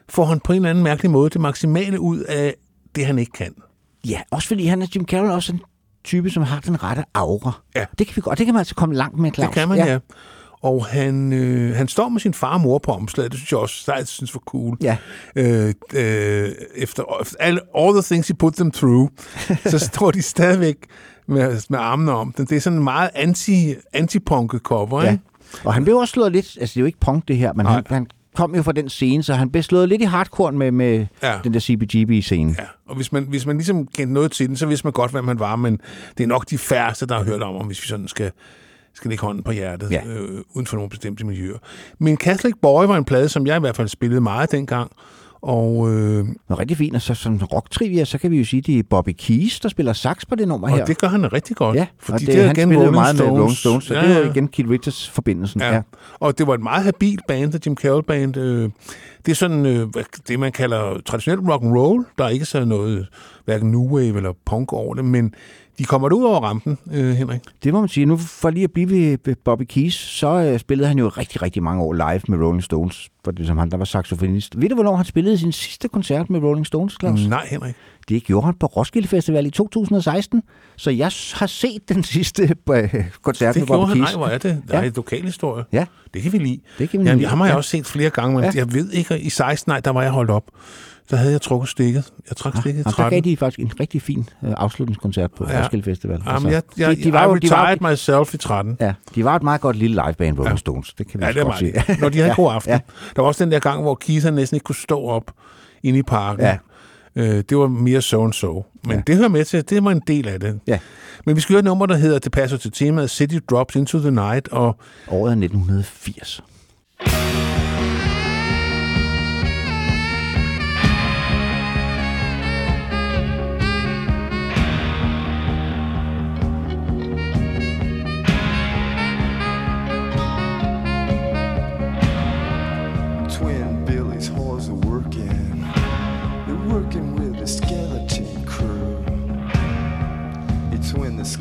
får han på en eller anden mærkelig måde det maksimale ud af det, han ikke kan. ja, også fordi han er Jim Carroll også en type, som har den rette aura. Ja. Det kan vi godt. Det kan man altså komme langt med, Claus. Det kan man, ja. ja. Og han, øh, han står med sin far og mor på omslaget. Det synes jeg også, jeg synes var cool. Ja. Øh, øh, efter all, all the things he put them through, så står de stadigvæk med, med armene om den. Det er sådan en meget anti, anti-punket cover, Ja. ikke? Og han blev også slået lidt, altså det er jo ikke punk det her, men han, han kom jo fra den scene, så han blev slået lidt i hardcore med, med Ja. den der CBGB-scene. Ja, og hvis man, hvis man ligesom kendte noget til den, så vidste man godt, hvem man var, men det er nok de færreste, der har hørt om ham, hvis vi sådan skal, skal lægge hånden på hjertet, Ja. øh, uden for nogle bestemte miljøer. Men Catholic Boy var en plade, som jeg i hvert fald spillede meget dengang, Og, øh, rigtig fint, og så som rock-trivia, så kan vi jo sige, det er Bobby Keys, der spiller sax på det nummer her. og det gør han rigtig godt. Ja, fordi og det, det er han igen spillede meget Stones. med Rolling Stones, så ja, det var ja. igen Keith Richards forbindelsen. Ja. Ja. Og det var et meget habilt band, der Jim Carroll Band. Øh, det er sådan øh, det, man kalder traditionel rock and roll. Der er ikke så noget, hverken new wave eller punk over det, men de kommer ud over rampen, øh, Henrik. Det må man sige. Nu for lige at blive ved Bobby Keys, så øh, spillede han jo rigtig, rigtig mange år live med Rolling Stones, for det som han, der var saxofonist. Ved du, hvornår han spillede sin sidste koncert med Rolling Stones, Claus? Nej, Henrik. Det gjorde han på Roskilde Festival i 2016, så jeg har set den sidste øh, koncert Det med Bobby han. Keys. Nej, hvor er det? Der Ja. er et lokalhistorie. Ja. Det kan vi lide. Det kan vi Jamen, lide. ham har jeg Ja. også set flere gange, men Ja. jeg ved ikke, i 16, nej, der var jeg holdt op. Der havde jeg trukket stikket. Jeg trak stikket i Jamen, der 13. gav de faktisk en rigtig fin øh, afslutningskoncert på Ja. ja. Roskilde Festival. Jamen, jeg, jeg, de, de, var I jo, de, var, retired myself i 13. ja, de var et meget godt lille liveband, Rolling Ja. Stones. Det kan vi Ja, det godt sige. Når de havde en god aften. Ja. Der var også den der gang, hvor Keith næsten ikke kunne stå op inde i parken. Ja. Øh, det var mere so and so. Men Ja. det hører med til, det var en del af det. Ja. Men vi skal høre et nummer, der hedder, det passer til temaet, City Drops Into the Night, og Året er 1980.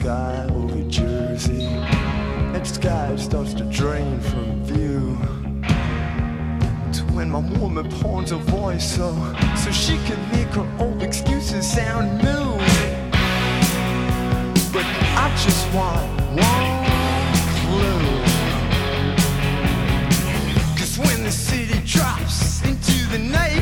Sky over Jersey, that sky starts to drain from view. It's when my woman pawns her voice so, so she can make her old excuses sound new. But I just want one clue. Cause when the city drops into the night,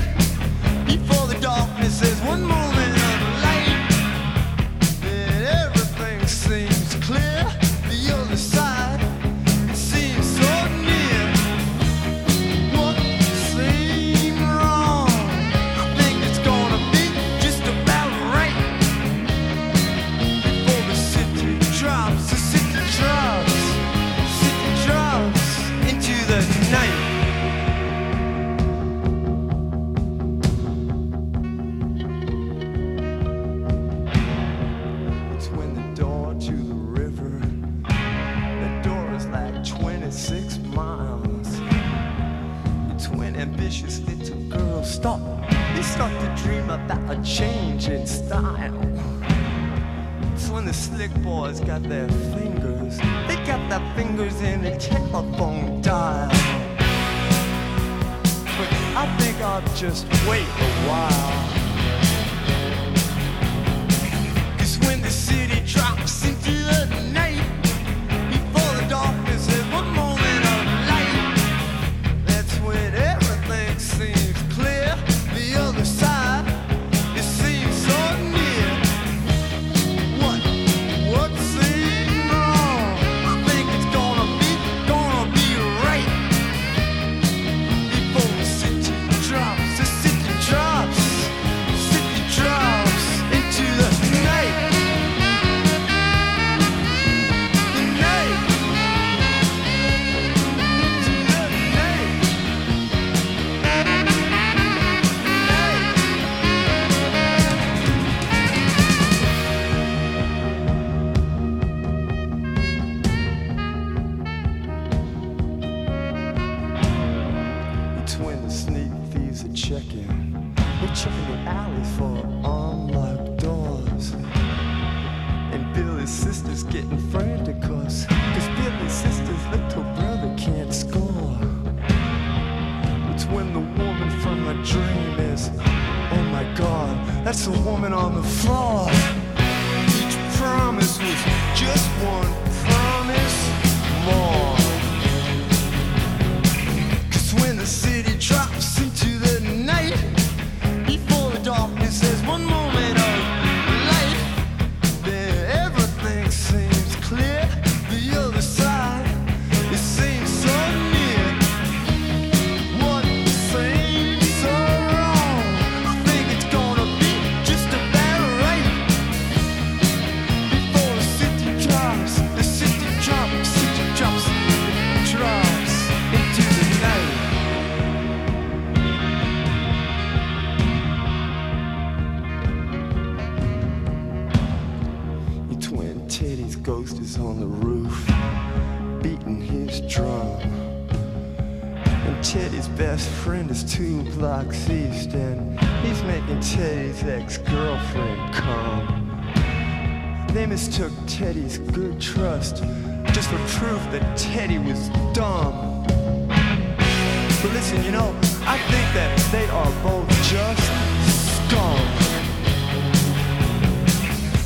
Teddy's good trust just for proof that Teddy was dumb. But listen, you know, I think that they are both just scum.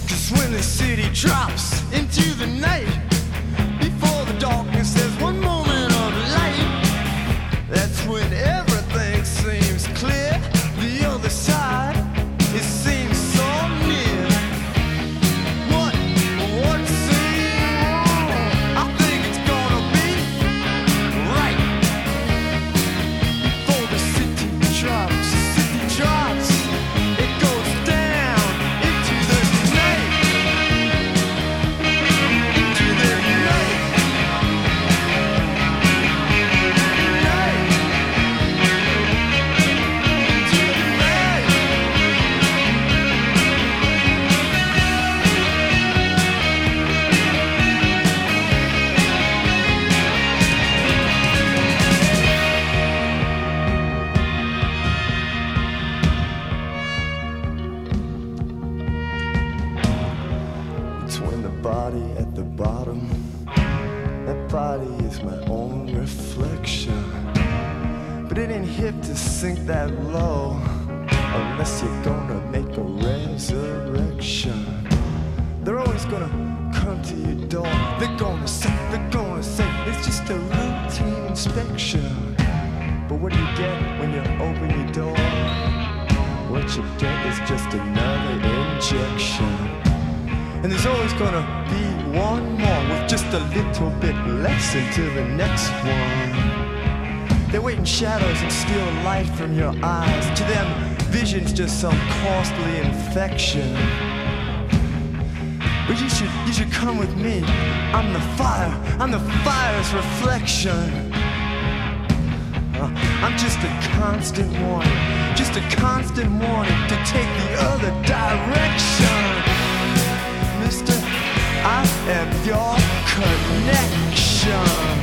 Cause when the city drops into the night, before the darkness, less until the next one. They wait in shadows and steal light from your eyes. To them, vision's just some costly infection. But you should, you should come with me. I'm the fire, I'm the fire's reflection. Uh, I'm just a constant warning, just a constant warning to take the other direction. Mister, I am your connection. Revolution.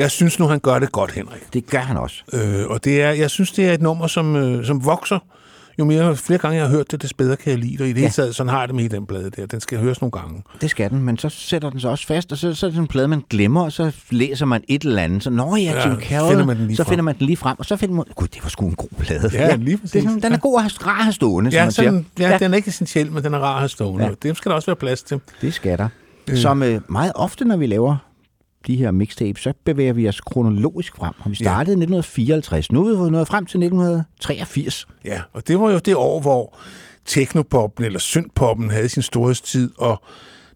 Jeg synes nu, han gør det godt, Henrik. Det gør han også. Øh, og det er, jeg synes, det er et nummer, som, øh, som vokser. Jo mere, flere gange jeg har hørt det, des bedre kan jeg lide det. Og i det Ja. hele taget, sådan har jeg det med i den plade der. Den skal høres nogle gange. Det skal den, men så sætter den sig også fast, og så, så er det sådan en plade, man glemmer, og så læser man et eller andet. Så, nå ja, Ja, Jim Carroll, finder man den lige så frem. finder man den lige frem, og så finder man, gud, det var sgu en god plade. Ja, lige præcis. Det er sådan, den er god at have, rar at have stående, som Ja, man sådan, siger. ja, den er ikke essentiel, men den er rar at have stående. Ja. Ja. Det skal der også være plads til. Det skal der. Som øh, meget ofte, når vi laver de her mixtapes, så bevæger vi os kronologisk frem. Og vi startede i 1954. Nu er vi nået frem til 1983. Ja, og det var jo det år, hvor teknopoppen eller syntpoppen havde sin storhedstid, og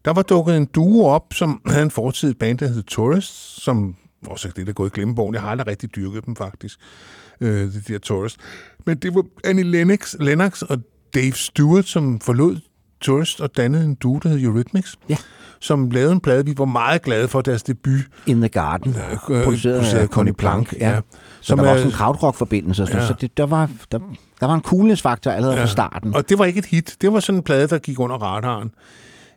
der var dukket en duo op, som havde en fortid band, der hed Tourist, som også er det, der er gået i glemmebogen. Jeg har aldrig rigtig dyrket dem, faktisk, øh, de der Tourist. Men det var Annie Lennox, Lennox og Dave Stewart, som forlod Tourist og dannede en duo, der hed Eurythmics, Ja. Som lavede en plade. Vi var meget glade for deres debut. In the Garden, øh, produceret produceret af Connie Plank. Plank, Ja. ja. Så Som der var er- også en krautrock-forbindelse, Ja. så det, der, var, der, der var en coolness-faktor allerede ja. fra starten. Og det var ikke et hit. Det var sådan en plade, der gik under radaren.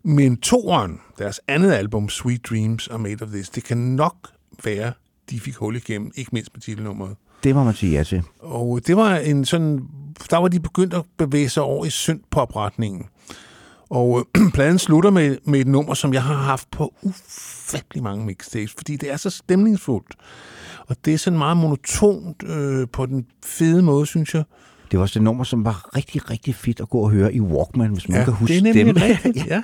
Men toeren, deres andet album, Sweet Dreams Are Made of This, det kan nok være, de fik hul igennem, ikke mindst med titelnummeret. Det må man sige ja til. Og det var en sådan, der var de begyndt at bevæge sig over i syntpop-retningen. Og øh, pladen slutter med, med et nummer, som jeg har haft på ufattelig mange mixtapes, fordi det er så stemningsfuldt. Og det er sådan meget monotont øh, på den fede måde, synes jeg. Det var også et nummer, som var rigtig, rigtig fedt at gå og høre i Walkman, hvis man kan huske det er nemlig rigtigt, ja.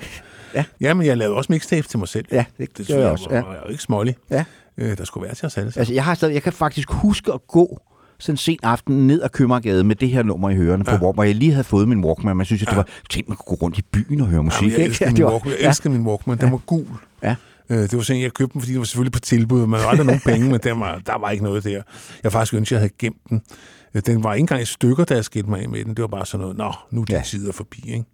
ja. Ja, men jeg lavede også mixtapes til mig selv. Ja, det det gør jeg også, Var, ja. jeg jo ikke smålig. Ja. Øh, der skulle være til os alle. Altså, jeg, har stadig, jeg kan faktisk huske at gå sådan en sen aften ned ad Købmagergade med det her nummer i hørerne, ja. hvor, hvor jeg lige havde fået min Walkman. Man synes, at det var tænk, man kunne gå rundt i byen og høre musik. Jamen, jeg Ja, min Walkman. Jeg elsker min Walkman. Den var gul. Ja. Øh, Det var sådan, jeg købte den, fordi den var selvfølgelig på tilbud. Man havde aldrig nogen penge, men der var, der var ikke noget der. Jeg faktisk ønskede, at jeg havde gemt den. Øh, Den var ikke engang i stykker, da jeg skilte mig af med den. Det var bare sådan noget, nå, nu er de Ja. ja. tider forbi, ikke?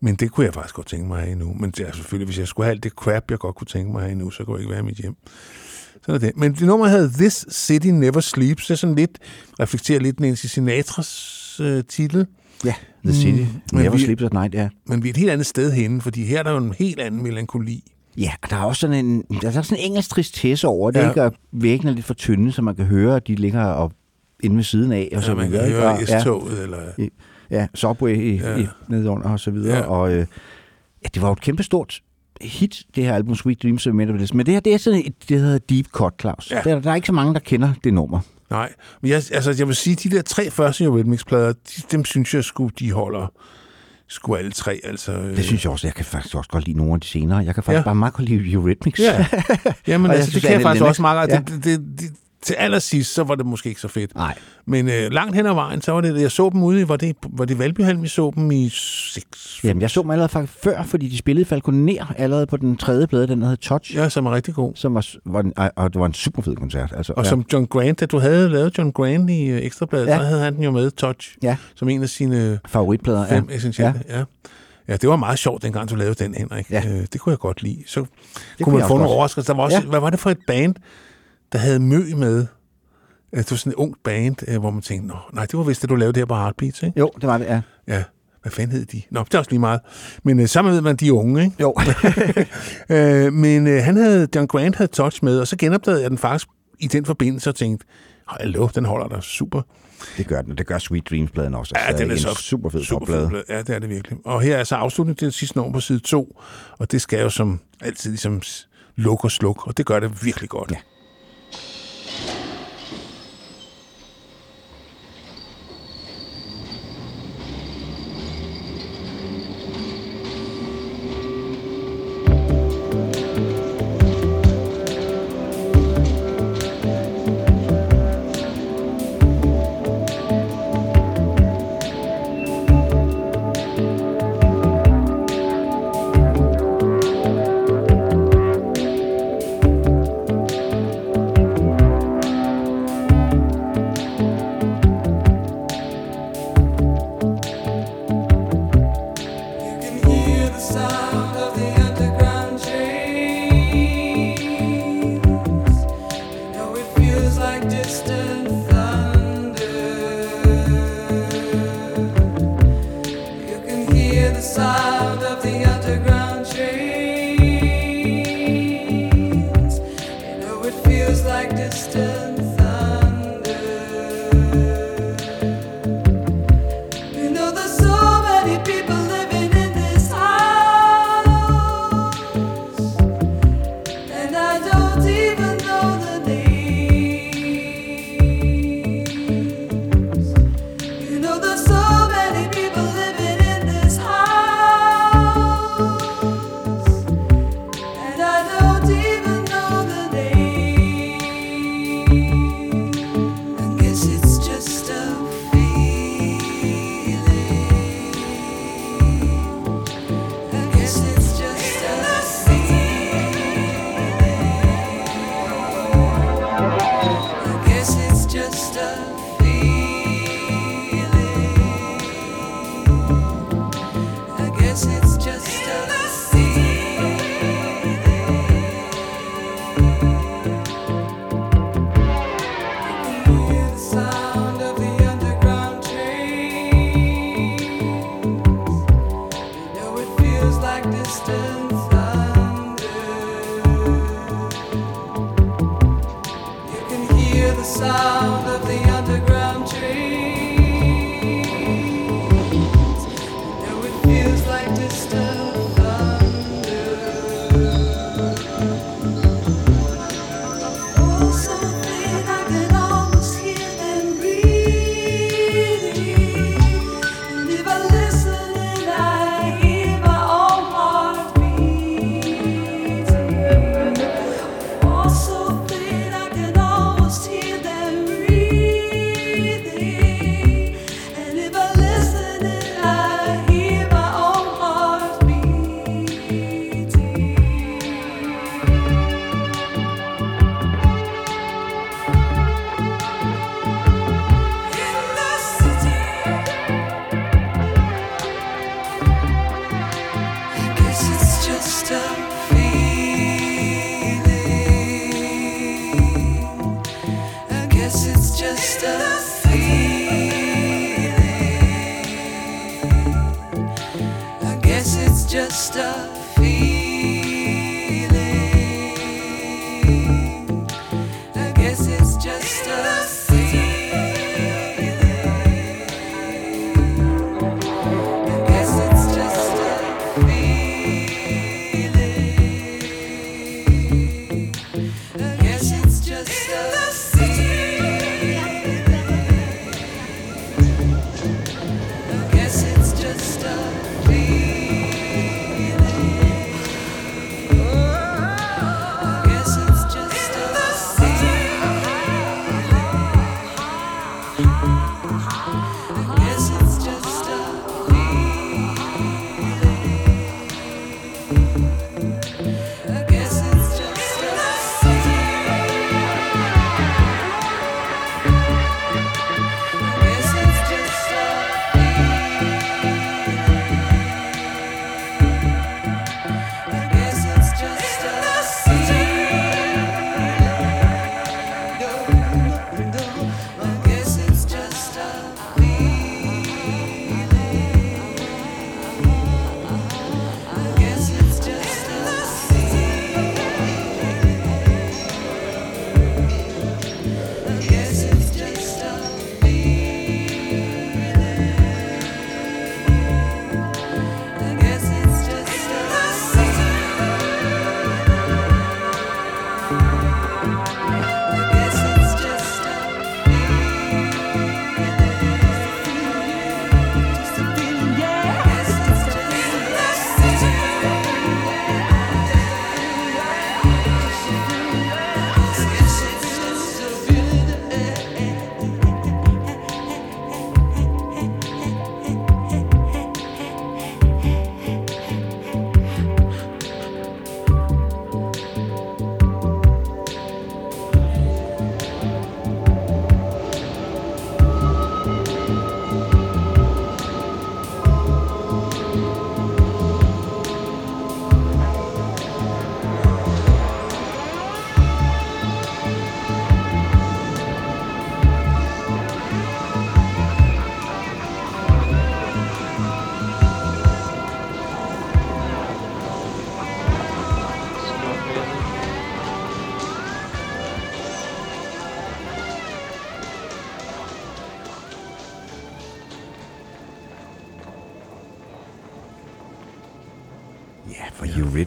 Men det kunne jeg faktisk godt tænke mig at have nu. Men det er selvfølgelig, hvis jeg skulle have alt det crap, jeg godt kunne tænke mig at have nu, så kunne jeg ikke være i mit hjem. Sådan er det. Men det nummer hedder This City Never Sleeps. Det er sådan lidt, reflekterer lidt Nancy Sinatras øh, titel. Ja, The City. Mm, Never vi- Sleeps at Night, ja. Men vi er et helt andet sted henne, fordi her er der jo en helt anden melankoli. Ja, og der er også sådan en, der er sådan en engelsk tristesse over det, Ja. ja. ikke? Og væggene er lidt for tynde, så man kan høre, at de ligger op inde ved siden af. Og så Så man kan høre Og- S-toget, eller... Ja, Subway i, Ja. i, nedenunder og så videre. Ja. Og øh, ja, det var jo et kæmpestort hit, det her album Sweet Dreams of Metal Men det her, det er sådan et, det hedder Deep Cut, Claus. Ja. Der, der er ikke så mange, der kender det nummer. Nej, men jeg, altså, jeg vil sige, de der tre første Eurythmics-plader, de, dem synes jeg sgu, de holder sgu alle tre. Altså, øh, Det synes jeg også. Jeg kan faktisk også godt lide nogle af de senere. Jeg kan faktisk Ja. bare meget godt lide Eurythmics. Ja, Jamen, Og jeg altså, det synes, kan jeg faktisk også meget. Ja. Det, det, det, til allersidst, så var det måske ikke så fedt. Nej. Men øh, langt hen ad vejen, så var det, jeg så dem ude i, var det, var det Valbyhalm, vi så dem i 6. Jamen, jeg så dem allerede faktisk før, fordi de spillede Falconer allerede på den tredje plade, den der hed Touch. Ja, som er rigtig god. Som var, var en, og det var en super fed koncert. Altså, Og ja. som John Grant, da du havde lavet John Grant i øh, Ekstrabladet, Ja. så havde han den jo med, Touch, Ja. som en af sine favoritplader. fem ja. essentielle. Ja. ja, det var meget sjovt, dengang du lavede den, Henrik. Ja. Øh, det kunne jeg godt lide. Så kunne kunne man jeg få også nogle overraskelser. Der var også, Ja. ja. Hvad var det for et band, der havde Mø med? Det var sådan et ungt band, øh, hvor man tænkte, Nå, nej, det var vist det, du lavede der på Heartbeats, ikke? Jo, det var det, ja. Ja, hvad fanden hed de? Nå, det er også lige meget. Men øh, sammen ved man, de er unge, ikke? Jo. øh, men øh, han havde, John Grant havde touch med, og så genopdagede jeg den faktisk i den forbindelse og tænkte, hallo, den holder der super. Det gør den, det gør Sweet Dreams-pladen også. Ja, Altså, den er en så super fed super fed. Ja, det er det virkelig. Og her er så afslutningen til det sidste nummer på side 2, og det skal jo som altid ligesom lukke og slukke, og det gør det virkelig godt. Ja.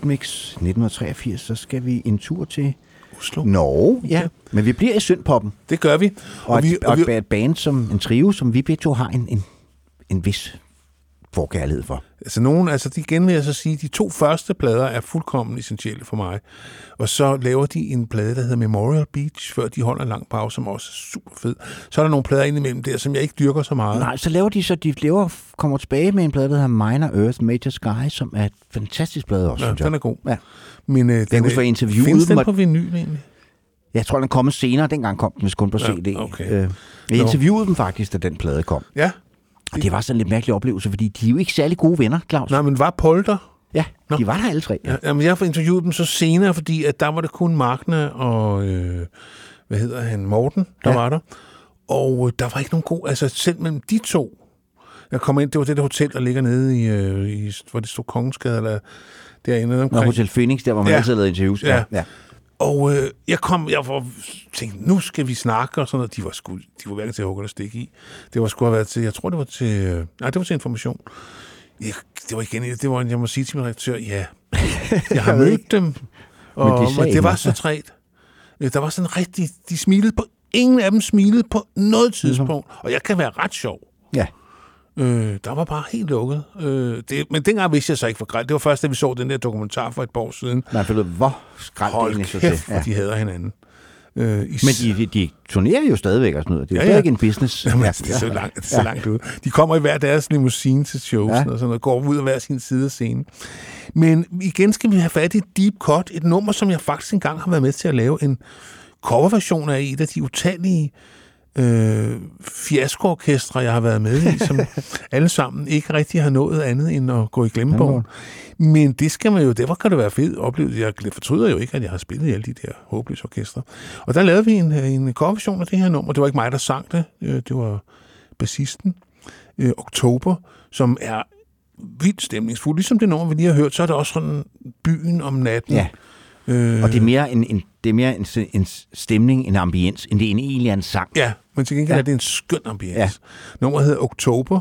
Eurythmics 1983, så skal vi en tur til Oslo. Norge. Ja, men vi bliver i Syndpoppen. Det gør vi. Og, og, vi, et, og vi, et band som en trio, som vi begge to har en, en, en vis forkærlighed for. Altså, nogen, altså de igen vil jeg så sige, de to første plader er fuldkommen essentielle for mig. Og så laver de en plade, der hedder Memorial Beach, før de holder en lang pause, som også er super fed. Så er der nogle plader indimellem der, som jeg ikke dyrker så meget. Nej, så laver de så, de laver, kommer tilbage med en plade, der hedder Minor Earth Major Sky, som er et fantastisk plade også, Ja, synes jeg. den er god. Ja. Men, øh, hvor jeg interviewede Findes den på vinyl egentlig? Jeg tror, den er kommet senere. Dengang kom den vist kun på Ja, CD. okay. Øh, jeg Nå. interviewede dem faktisk, da den plade kom. Ja. Og det var sådan en lidt mærkelig oplevelse, fordi de er jo ikke særlig gode venner, Claus. Nej, men var Polter? Ja, Nå. de var der alle tre. Ja, jamen, jeg har interviewet dem så senere, fordi at der var det kun Magne og, øh, hvad hedder han, Morten, der Ja. ja. var der. Og øh, der var ikke nogen god, altså selv mellem de to, jeg kom ind, det var det der hotel, der ligger nede i, øh, i hvor det stod Kongensgade, eller derinde Nå, omkring. Hotel Phoenix, der hvor man Ja. altid lavede interviews. Ja. ja. Og øh, jeg kom, jeg var, tænkte, nu skal vi snakke og sådan noget. De var, sgu, de var hverken til at hugge eller stikke i. Det var sgu have været til, jeg tror det var til, øh, nej, det var til information. Jeg, det var igen, det var, jeg må sige til min redaktør, ja, jeg har mødt dem, og de men sagde det var så træt. Øh, Der var sådan rigtig, de smilede på, ingen af dem smilede på noget tidspunkt, og jeg kan være ret sjov. Ja. Øh, der var bare helt lukket. Øh, det, men dengang vidste jeg så ikke for grædt. Det var først, da vi så den der dokumentar for et par år siden. Nej, for hvor skræmt det Hold så kæft, til. hvor de hader hinanden. Øh, i Men de, de, de turnerer jo stadigvæk og sådan noget. Det er jo Ja, ja. en business. Jamen, ja, det er så langt, det er så langt ud. De kommer i hver deres limousine til shows, Ja. ja. og sådan noget, går ud af hver sin side af scenen. Men igen skal vi have fat i Deep Cut, et nummer, som jeg faktisk engang har været med til at lave en coverversion af et af de utallige øh, fiaskoorkestre, jeg har været med i, som alle sammen ikke rigtig har nået andet end at gå i glemmebogen. Men det skal man jo, derfor kan det være fedt oplevelse. Jeg fortryder jo ikke, at jeg har spillet i alle de der håbløse orkestre. Og der lavede vi en, en coverversion af det her nummer. Det var ikke mig, der sang det. Øh, Det var bassisten, øh, Oktober, som er vildt stemningsfuld. Ligesom det nummer, vi lige har hørt, så er der også sådan byen om natten. Ja. Øh, Og det er mere en, en, det er mere en, en stemning, en ambiens, end det er en egentlig er en sang. Ja, men til gengæld Ja. er det en skøn ambiance. Ja. Nummeret hedder Oktober.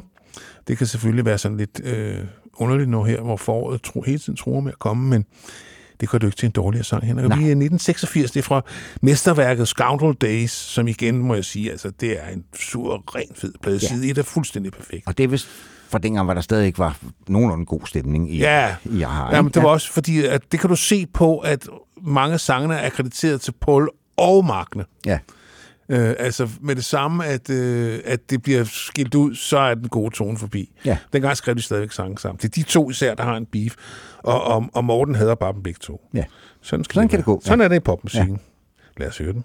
Det kan selvfølgelig være sådan lidt øh, underligt nu her, hvor foråret tro, hele tiden tror med at komme, men det gør det jo ikke til en dårligere sang. Henrik. Vi er i 1986, det er fra mesterværket Scoundrel Days, som igen, må jeg sige, altså det er en sur, ren fed plade. Ja. Side 1 er fuldstændig perfekt. Og det er vist fra dengang, hvor der stadig ikke var nogenlunde god stemning i, Ja, i Aha, Jamen, det var også fordi, at det kan du se på, at mange af sangene er akkrediteret til Paul og Magne. Ja. Øh, altså med det samme, at, øh, at det bliver skilt ud, så er den gode tone forbi. Ja. Dengang skrev de stadigvæk sange sammen. Det er de to især, der har en beef, og, og, og Morten hader bare dem begge to. Ja. Sådan, skal Sådan kan være. det gå, ja. Sådan er det i popmusikken. Ja. Lad os høre den.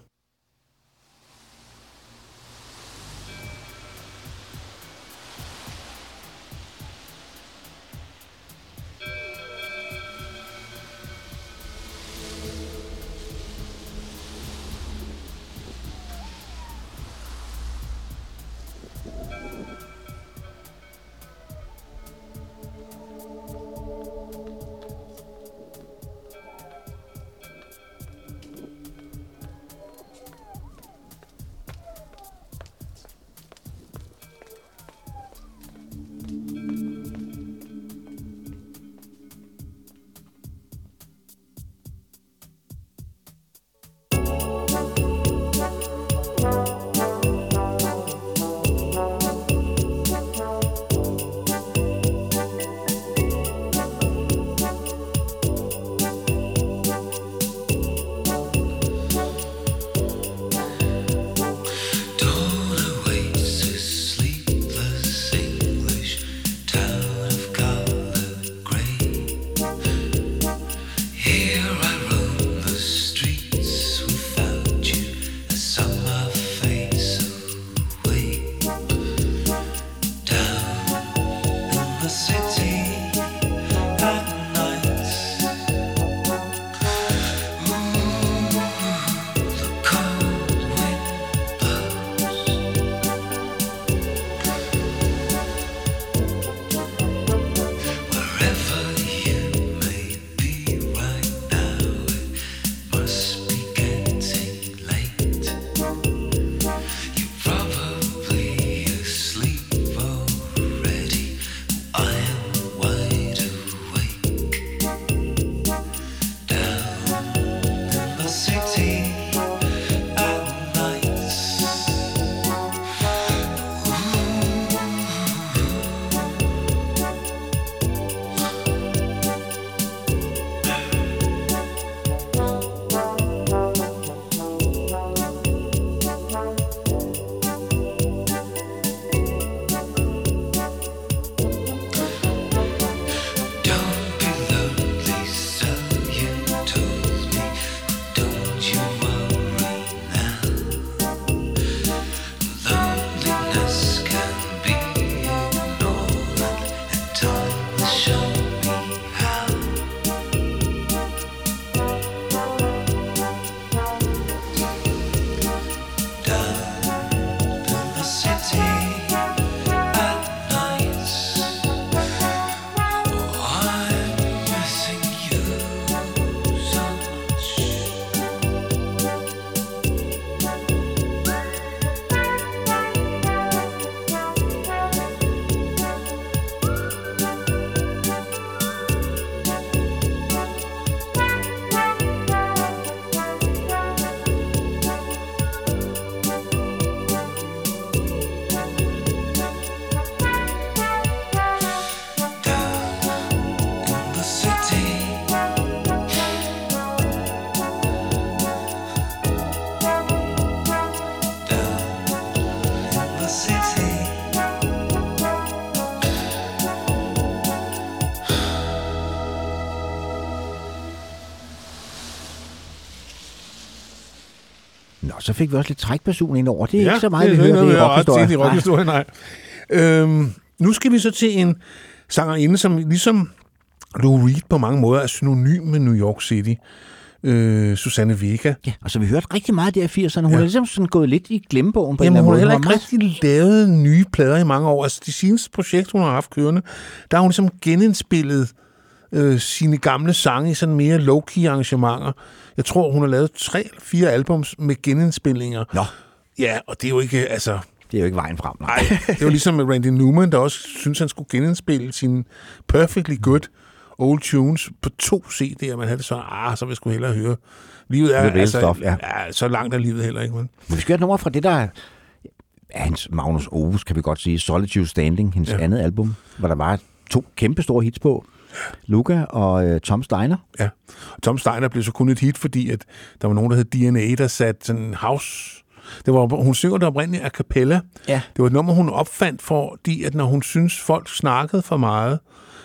Så fik vi også lidt trækperson ind over. Det er ja, ikke så meget, det vi er hører det i vi har ret rockhistorie. tit i rockhistorie, nej. Øhm, nu skal vi så til en sangerinde, som ligesom Lou Reed på mange måder er synonym med New York City. Øh, Susanne Vega. Ja, og så vi hørte rigtig meget der i 80'erne. Hun Ja. er ligesom sådan gået lidt i glemmebogen på Jamen, en hun har eller heller anden ikke måde. rigtig lavet nye plader i mange år. Altså, de seneste projekt, hun har haft kørende, der har hun ligesom genindspillet øh, sine gamle sange i sådan mere low-key arrangementer. Jeg tror, hun har lavet tre eller fire albums med genindspillinger. Nå. Ja, og det er jo ikke, altså... Det er jo ikke vejen frem. Nej. Det var ligesom med Randy Newman, der også synes, han skulle genindspille sine perfectly good old tunes på to CD'er. Man havde det så, ah, så vil jeg sgu hellere høre. Livet er, Det er altså, stuff, ja. ja. så langt er livet heller ikke. Men. Men vi skal høre et nummer fra det, der er hans Magnus Opus, kan vi godt sige, Solitude Standing, hendes ja. andet album, hvor der var to kæmpe store hits på. Luca og øh, Tom Steiner. Ja. Tom Steiner blev så kun et hit, fordi at der var nogen, der hed DNA, der satte sådan en house... Det var, hun synger det oprindeligt a cappella. Ja. Det var et nummer, hun opfandt, fordi at når hun synes, folk snakkede for meget,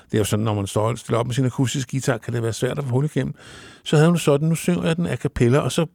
det er jo sådan, når man står og stiller op med sin akustiske guitar, kan det være svært at få hul igennem, så havde hun sådan, nu synger jeg den a cappella, og så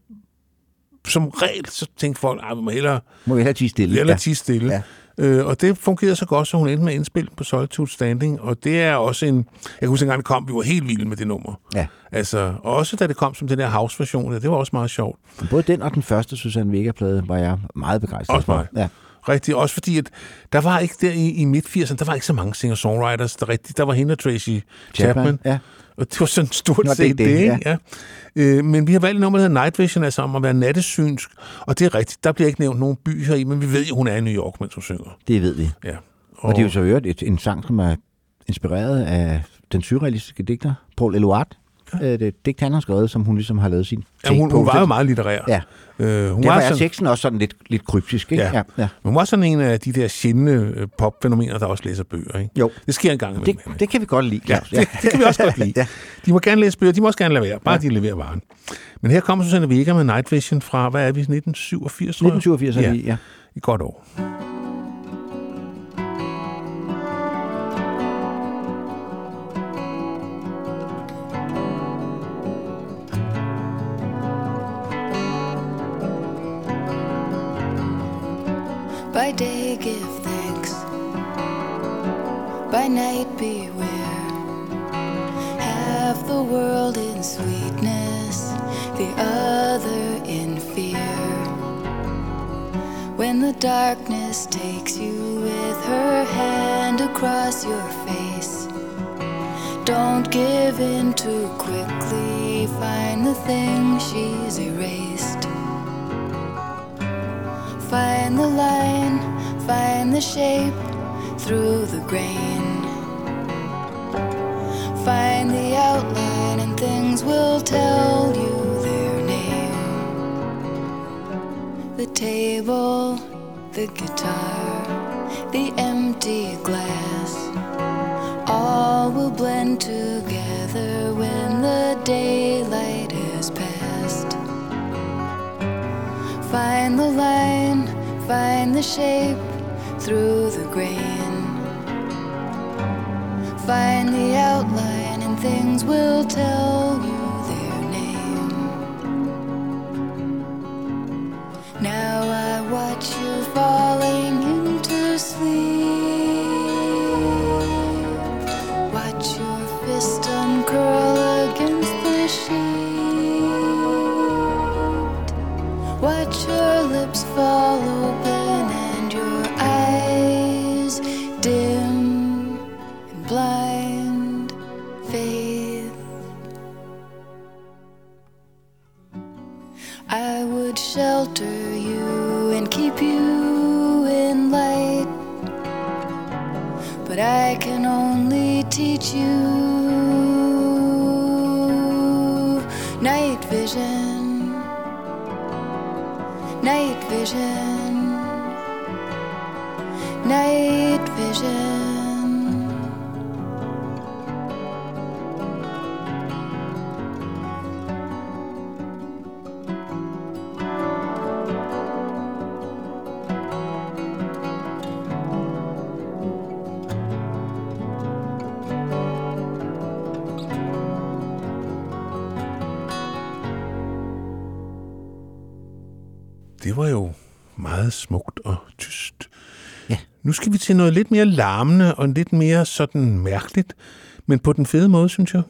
som regel, så tænkte folk, at vi må hellere, Må vi hellere tige stille. hellere tige stille. Ja. Øh, og det fungerede så godt, så hun endte med at indspille på Solitude Standing, og det er også en... Jeg kan huske, engang det kom, vi var helt vilde med det nummer. Ja. Altså, også da det kom som den der house-version, det var også meget sjovt. Både den og den første Susanne Vega-plade var jeg meget begejstret Også for. mig. Ja. Rigtig, også fordi, at der var ikke der i, i midt-80'erne, der var ikke så mange singer-songwriters, der rigtig, der var hende og Tracy Chapman. Chapman, ja. Og det var sådan stort Nå, set det, det, ja. ja. Øh, men vi har valgt nummer, der hedder Night Vision, altså om at være nattesynsk. Og det er rigtigt, der bliver ikke nævnt nogen by her i, men vi ved jo, hun er i New York, mens hun synger. Det ved vi. Ja. Og, og det er jo så øvrigt et, en sang, som er inspireret af den surrealistiske digter, Paul Eluard. Ja. Det et digt, han har skrevet, som hun ligesom har lavet sin ja, hun, hun var jo meget litterær. Ja. Øh, hun Der var er sådan, teksten også sådan lidt, lidt kryptisk, ikke? Ja. ja. ja. Men hun var sådan en af de der sjældne øh, popfænomener, der også læser bøger. Ikke? Jo. Det sker en gang Det, imellem. det kan vi godt lide, Ja, Claus. det, det kan vi også godt lide. ja. De må gerne læse bøger, de må også gerne lade være, bare ja. de leverer varen. Men her kommer Susanne Vega med Night Vision fra, hvad er vi, 1987, tror jeg? 1987 er ja. vi, ja. I godt år. By day give thanks, by night beware. Half the world in sweetness, the other in fear. When the darkness takes you with her hand across your face, don't give in too quickly. Find the thing she's erased. Find the line, find the shape through the grain. Find the outline, and things will tell you their name. The table, the guitar, the empty glass, all will blend together when the daylight has passed. Find the line, find the shape through the grain. Find the outline, and things will tell til noget lidt mere larmende og lidt mere sådan mærkeligt, men på den fede måde, synes jeg.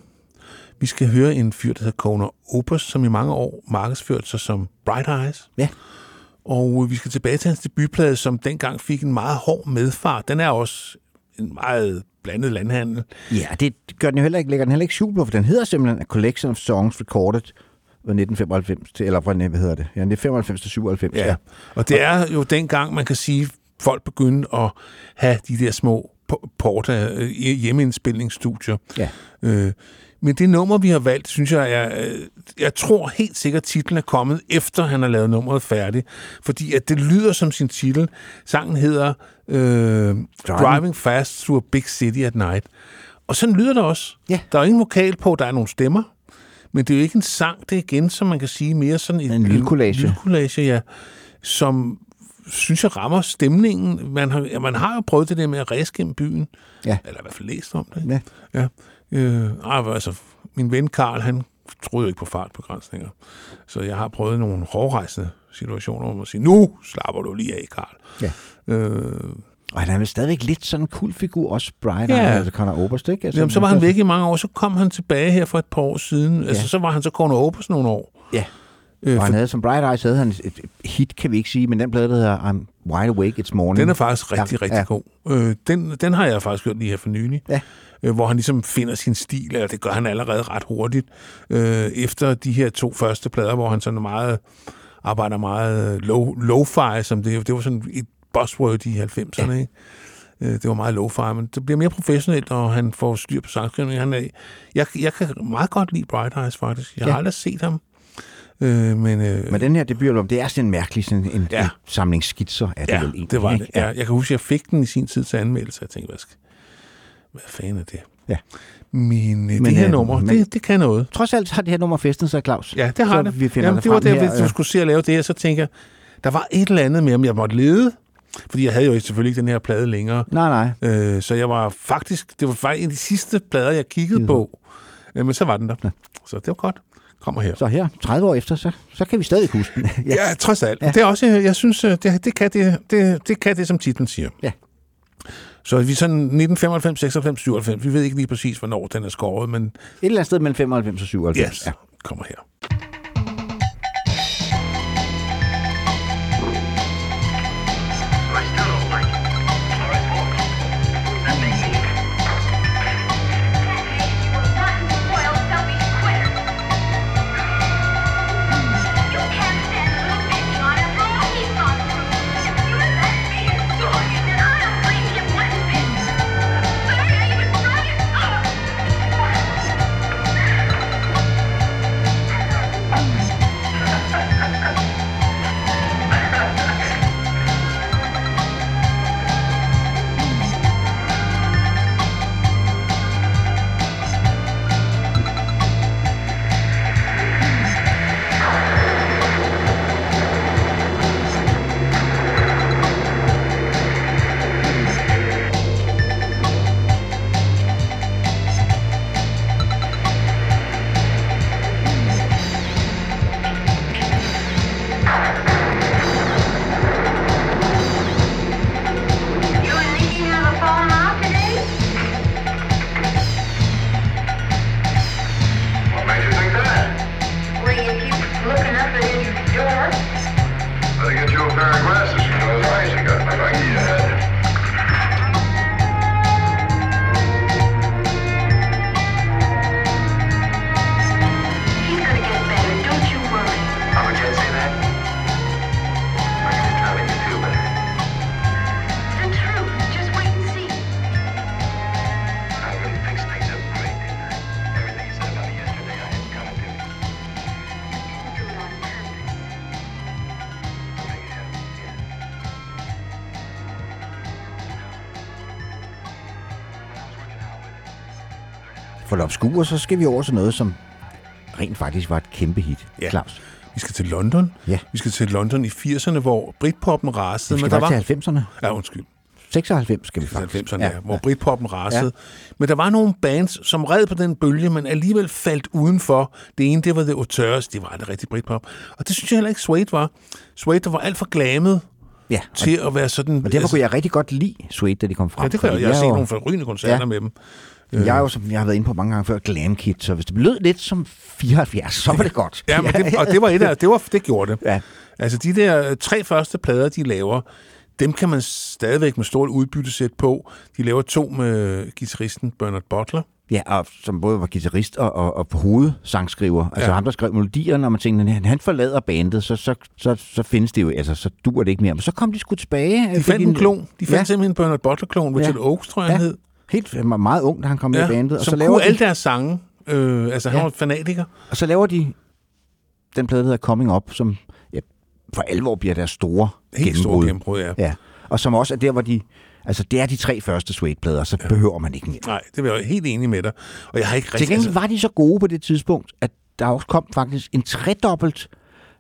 Vi skal høre en fyr, der hedder Conor Oberst, som i mange år markedsførte sig som Bright Eyes. Ja. Og vi skal tilbage til hans debutplade, som dengang fik en meget hård medfart. Den er også en meget blandet landhandel. Ja, det gør den jo heller ikke, lægger den heller ikke skjul på, for den hedder simpelthen A Collection of Songs Recorded fra 1995 til, eller fra, hvad hedder det? Ja, 1995 til 97. Ja. Og det er jo dengang, man kan sige, folk begyndte at have de der små po- porta øh, hjemmeindspilningsstudier. Ja. Øh, men det nummer, vi har valgt, synes jeg er... øh, Jeg tror helt sikkert, titlen er kommet, efter han har lavet nummeret færdigt. Fordi at det lyder som sin titel. Sangen hedder øh, Driving. Driving Fast Through a Big City at Night. Og sådan lyder det også. Ja. Der er ingen vokal på, der er nogle stemmer. Men det er jo ikke en sang, det er igen, som man kan sige, mere sådan en, En lydkollage. Lydkollage, ja. Som synes jeg rammer stemningen. Man har, man har jo prøvet det der med at ræse gennem byen. Ja. Eller i hvert fald læst om det. Ja. ja. Øh, altså, min ven Karl, han troede jo ikke på fartbegrænsninger. Så jeg har prøvet nogle hårdrejsende situationer, hvor man siger, nu slapper du lige af, Karl. Ja. Øh, Og han er vel stadigvæk lidt sådan en cool figur, også Bright Ja. altså Conor Oberst, ikke? Altså, Jamen, så var han væk i mange år, så kom han tilbage her for et par år siden. Ja. Altså, så var han så Corner Opus nogle år. Ja. Øh, Og for, han havde som Bright Eyes, havde han et hit, kan vi ikke sige, men den plade, der hedder I'm Wide Awake It's Morning. den er faktisk rigtig, Ja, rigtig ja. god. Øh, den, den har jeg faktisk hørt lige her for nylig. Ja. Øh, hvor han ligesom finder sin stil, eller det gør han allerede ret hurtigt. Øh, efter de her to første plader, hvor han sådan meget arbejder meget low, lo-fi, som det, det var sådan et buzzword i 90'erne, ja. ikke? Øh, Det var meget lo-fi, men det bliver mere professionelt, og han får styr på sangskrivningen. Han er, jeg, jeg kan meget godt lide Bright Eyes, faktisk. Jeg har Ja. aldrig set ham. Øh, men, øh, Men den her debutalbum, det er sådan en mærkelig sådan en, Ja. en samling skitser, er det ja, vel egentlig. det var ikke? det. Ja. Jeg kan huske, at jeg fik den i sin tid til anmeldelse, og jeg tænkte, hvad, skal, hvad fanden er det? Ja. Men, øh, Men, det her øh, nummer, men- det, det kan noget. Trods alt har det her nummer festet sig, Claus. Ja, det har så det. Vi finder Jamen, det det var det, her, hvis du skulle se at lave det her, så tænker jeg, der var et eller andet med, om jeg måtte lede. Fordi jeg havde jo selvfølgelig ikke den her plade længere. Nej, nej. Øh, så jeg var faktisk, det var faktisk en af de sidste plader, jeg kiggede på. Øh, men så var den der. Så det var godt. Kommer her. Så her, 30 år efter, så, så kan vi stadig huske den. Ja, ja trods alt. Ja. Det er også, jeg synes, øh, det, det, kan det, det, det kan det, som titlen siger. Ja. Så vi sådan 1995, 96, 97. Vi ved ikke lige præcis, hvornår den er skåret, men Et eller andet sted mellem 95 og 97. yes, Ja. kommer her. Obskure, så skal vi over til noget, som rent faktisk var et kæmpe hit, Ja. Claus. Vi skal til London. Ja. Vi skal til London i 80'erne, hvor Britpoppen rasede. Vi skal men der var... til 90'erne. Ja, undskyld. 96 skal vi faktisk. 90'erne, ja, ja, hvor Britpoppen rasede. Ja. Men der var nogle bands, som red på den bølge, men alligevel faldt udenfor. Det ene, det var The Auteurs, det var det rigtige Britpop. Og det synes jeg heller ikke, Suede var. Suede var alt for glamet Ja, til at være sådan... og derfor kunne jeg rigtig godt lide Suede, da de kom frem. Ja, det kan jeg. Jeg har set nogle forrygende koncerter Ja. med dem. Jeg er jo, som jeg har været inde på mange gange før, glam kid, så hvis det lød lidt som 74, så var det godt. Ja, men det, og det var et af, det, var, det gjorde det. Ja. Altså, de der øh, tre første plader, de laver, dem kan man stadigvæk med stort udbytte sætte på. De laver to med guitaristen Bernard Butler. Ja, og som både var guitarist og, og, og hovedsangskriver. Altså Ja. ham, der skrev melodierne, og man tænkte, han, han forlader bandet, så, så, så, så findes det jo, altså så dur det ikke mere. Men så kom de sgu tilbage. øh, De fandt en klon. De fandt ja, simpelthen en Bernard Butler-klon, Richard Ja. Oakes, tror jeg, Ja. hed. Helt han meget ung, da han kom med i bandet. Og så, laver kunne de, alle deres sange. Øh, altså, han Ja. var fanatiker. og så laver de den plade, der hedder Coming Up, som ja, for alvor bliver deres store Helt store gennembrud. gennembrud, ja. Ja. Og som også er der, hvor de... Altså, det er de tre første Suede-plader, så ja. behøver man ikke mere. Nej, det er jeg helt enig med dig. Og jeg har ikke Til rigtig... gengæld var de så gode på det tidspunkt, at der også kom faktisk en tredobbelt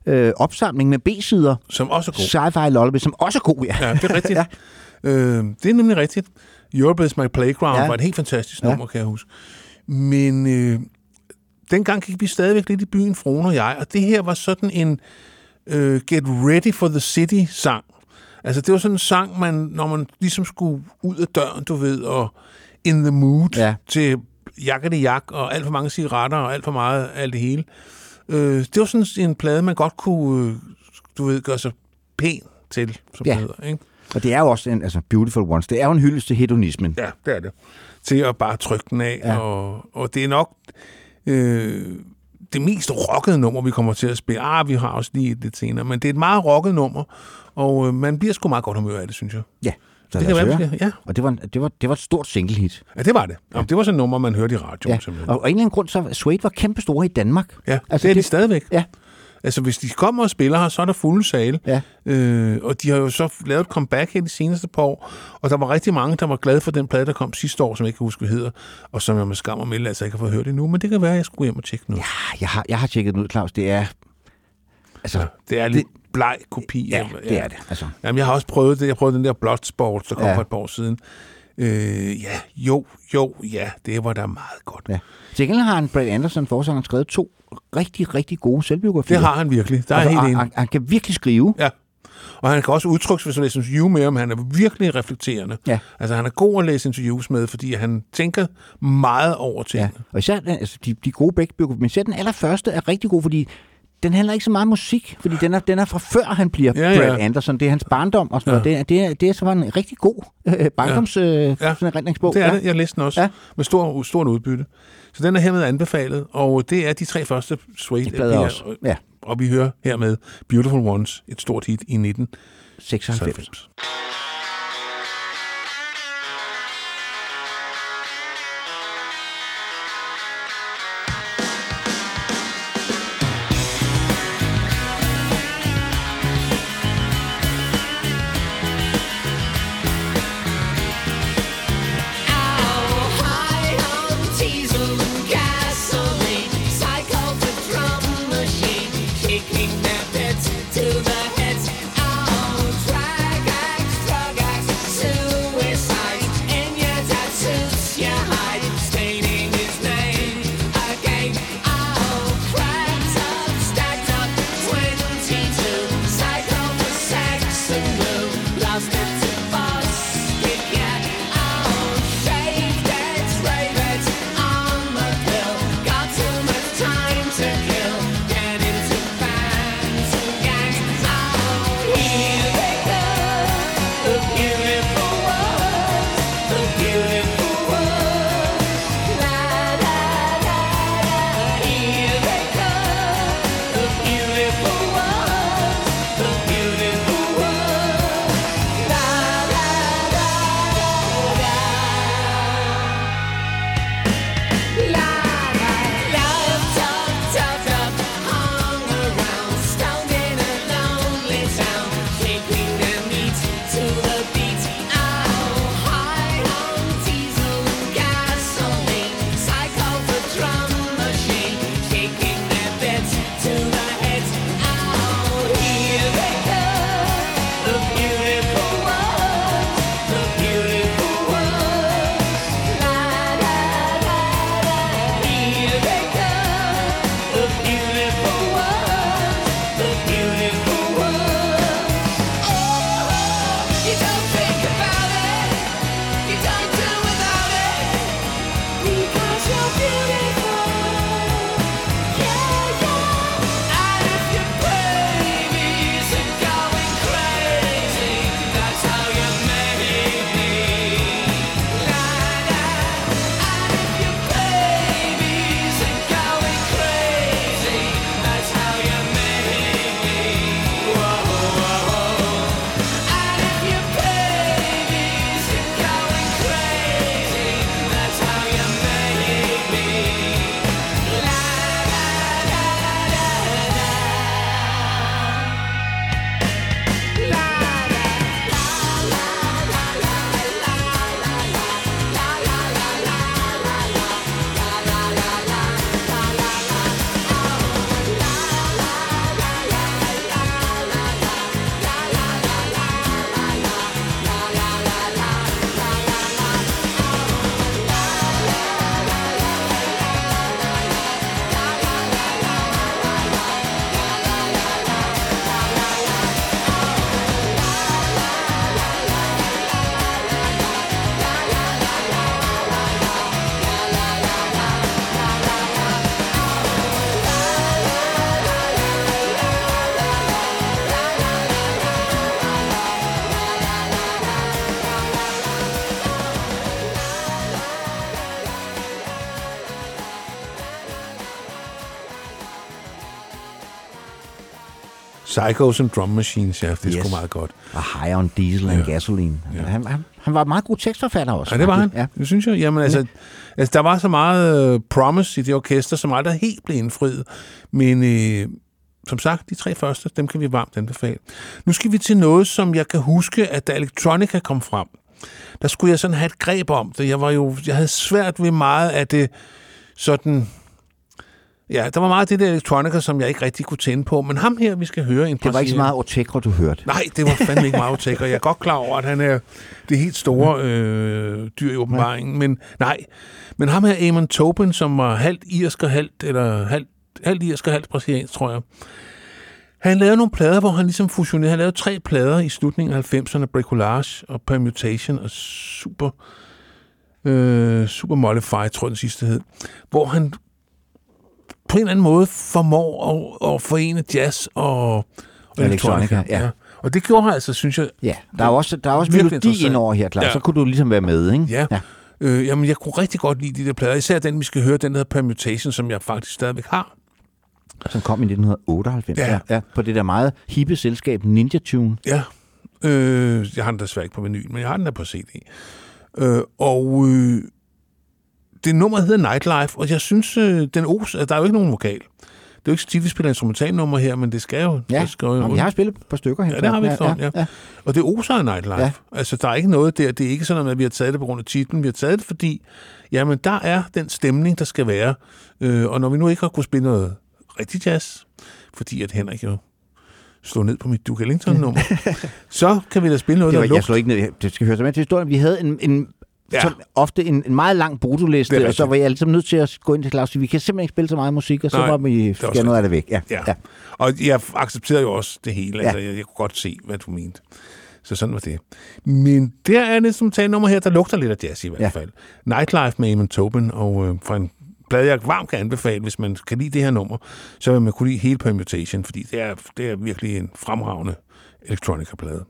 øh, opsamling med B-sider. Som også er god. Sci-Fi Lullaby, som også er god, ja. Ja, det er rigtigt. ja. Øh, det er nemlig rigtigt. Europe is my playground Ja. var et helt fantastisk Ja. nummer, kan jeg huske. Men øh, dengang gik vi stadigvæk lidt i byen, Frone og jeg, og det her var sådan en øh, Get Ready for the City-sang. Altså, det var sådan en sang, man, når man ligesom skulle ud af døren, du ved, og in the mood Ja. til jakkede jak og alt for mange cigaretter og alt for meget alt det hele. Øh, det var sådan en plade, man godt kunne, øh, du ved, gøre sig pæn til, som Ja. det hedder, ikke? Og det er jo også en, altså Beautiful Ones, det er jo en hyldest til hedonismen. Ja, det er det. Til at bare trykke den af. Ja. Og, og det er nok øh, det mest rockede nummer, vi kommer til at spille. Ah, vi har også lige et lidt senere, men det er et meget rocket nummer, og øh, man bliver sgu meget godt humør af det, synes jeg. Ja. Så Det kan være, ja. Og det var, det, var, det var et stort single-hit. Ja, det var det. Ja. Det var sådan et nummer, man hørte i radioen. Ja. simpelthen. Og af en eller anden grund, så Suede var kæmpe store i Danmark. Ja, Altså, altså, det er det- de stadigvæk. Ja. Altså, hvis de kommer og spiller her, så er der fulde sale. Ja. Øh, og de har jo så lavet et comeback her de seneste par år, og der var rigtig mange, der var glade for den plade, der kom sidste år, som jeg ikke kan huske, hvad hedder, og som jeg med skam og melde, altså ikke har fået hørt endnu, men det kan være, at jeg skulle hjem og tjekke nu. Ja, Jeg har, jeg har tjekket den ud, Claus. Det er... Altså, det er lidt bleg kopi. ja, af- det er det. Altså, Jamen, jeg har også prøvet det. Jeg prøvede den der Bloodsport, der kom Ja. ja. for et par år siden. Øh, ja, jo, jo, ja, det var da meget godt. ja. Til gengæld har han, Brad Anderson, forsangeren, skrevet to rigtig, rigtig gode selvbiografier. Det har han virkelig. Der er altså, helt enig. han, han kan virkelig skrive. Ja. Og han kan også udtrykke sig, hvis you med ham. Han er virkelig reflekterende. Ja. Altså, han er god at læse interviews med, fordi han tænker meget over ting. Ja. Og især altså, de, de gode begge biografier. Men især den allerførste er rigtig god, fordi den handler ikke så meget om musik, fordi den er, den er fra før han bliver ja, ja. Brad Anderson. Det er hans barndom og sådan ja. noget. Det, er, det, er, det er en rigtig god øh, barndoms øh, ja. sådan en. Det er ja. det. Jeg læste den også ja. med stor, stort udbytte. Så den er hermed anbefalet, og det er de tre første Suede. Det er også. Og vi hører hermed Beautiful Ones, et stort hit i 1996. 96. Psychos and Drum Machines, ja, det er yes. Sgu meget godt. Og High on Diesel and Ja. Gasoline. Han, han, han var en meget god tekstforfatter også. Ja, det var han. Ja. Det synes jeg. Jamen, altså, altså, der var så meget uh, promise i det orkester, som aldrig helt blev indfriet. Men øh, som sagt, de tre første, dem kan vi varmt anbefale. Nu skal vi til noget, som jeg kan huske, at da Electronica kom frem, der skulle jeg sådan have et greb om det. Jeg var jo, jeg havde svært ved meget af det sådan... Ja, der var meget af det der Electronica, som jeg ikke rigtig kunne tænde på. Men ham her, vi skal høre en Det var ikke så meget Otekro, du hørte. Nej, det var fandme ikke meget aftækker. Jeg er godt klar over, at han er det helt store øh, dyr i åbenbaringen. Men nej, men ham her, Amon Tobin, som var halvt irsk og halvt, eller halvt, halvt irsk og halvt brasiliansk, tror jeg. Han lavede nogle plader, hvor han ligesom fusionerede. Han lavede tre plader i slutningen af 90'erne. Bricolage og Permutation og Super, øh, super Mollified, tror jeg den sidste hed. Hvor han på en eller anden måde formår at, at forene jazz og, og Electronica, ja. Og det gjorde han altså, synes jeg... Ja, der er også, der er også melodi ind over her, klar. Ja. Ja. Så kunne du ligesom være med, ikke? Ja. ja. Øh, jamen, jeg kunne rigtig godt lide de der plader. Især den, vi skal høre, den der hedder Permutation, som jeg faktisk stadigvæk har. Som kom i 1998. Ja. Ja. ja. På det der meget hippe selskab Ninja Tune. Ja. Øh, jeg har den desværre ikke på menuen, men jeg har den der på CD. Øh, og øh, det nummer hedder Nightlife, og jeg synes, øh, den os, der er jo ikke nogen vokal. Det er jo ikke så tit, vi spiller instrumentalnummer her, men det skal jo... Ja, det skal jo Jamen, jeg har spillet et par stykker her. Ja, det har vi ja, efterhånden, ja, ja, ja. Og det oser af Nightlife. Ja. Altså, der er ikke noget der. Det er ikke sådan, at vi har taget det på grund af titlen. Vi har taget det, fordi jamen, der er den stemning, der skal være. Øh, og når vi nu ikke har kunnet spille noget rigtig jazz, fordi at Henrik jo slog ned på mit Duke Ellington-nummer, så kan vi da spille noget, Det var, der jeg slog ikke ned. Det skal høre med til historien. Vi havde en, en Ja. som ofte en, en meget lang brutoliste, og så var jeg ligesom nødt til at gå ind til Claus. Vi kan simpelthen ikke spille så meget musik, og så Nej, var vi skære noget af det væk. Ja, Ja. ja. Og jeg accepterede jo også det hele. Ja. Altså, jeg, jeg kunne godt se, hvad du mente. Så sådan var det. Men der er det som tager nummer her, der lugter lidt af jazz i hvert Ja. fald. Nightlife med Eamon Tobin, og øh, fra en plade, jeg varmt kan anbefale, hvis man kan lide det her nummer, så vil man kunne lide hele Permutation, fordi det er, det er virkelig en fremragende elektronika-plade.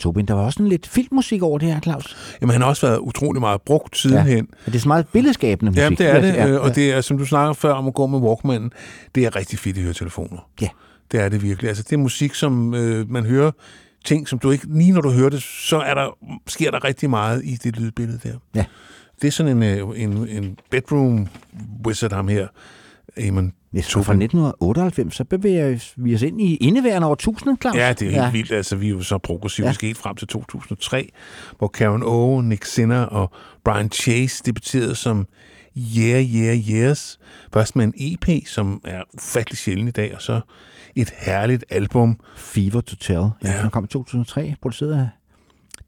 Tobin. Der var også en lidt filmmusik over det her, Claus. Jamen, han har også været utrolig meget brugt sidenhen. Ja. Det er så meget billedskabende musik. Jamen, det er det, Ja, ja, ja. og det er, som du snakker før om at gå med Walkman, det er rigtig fedt i høretelefoner. Ja. Det er det virkelig. Altså, det er musik, som øh, man hører ting, som du ikke... Lige når du hører det, så er der, sker der rigtig meget i det lydbillede der. Ja. Det er sådan en, øh, en, en bedroom wizard, ham her. Eamon Så fra 1998, så bevæger vi os ind i indeværende år 1000, Claus. Ja, det er helt ja. vildt. Altså, vi er jo så progressive. Ja. Sket frem til 2003, hvor Karen O, Nick Sinner og Brian Chase debuterede som Yeah, Yeah, Yeahs. Først med en EP, som er ufattelig sjælden i dag, og så et herligt album. Fever to Tell. Ja. Ja. Den kom i 2003, produceret af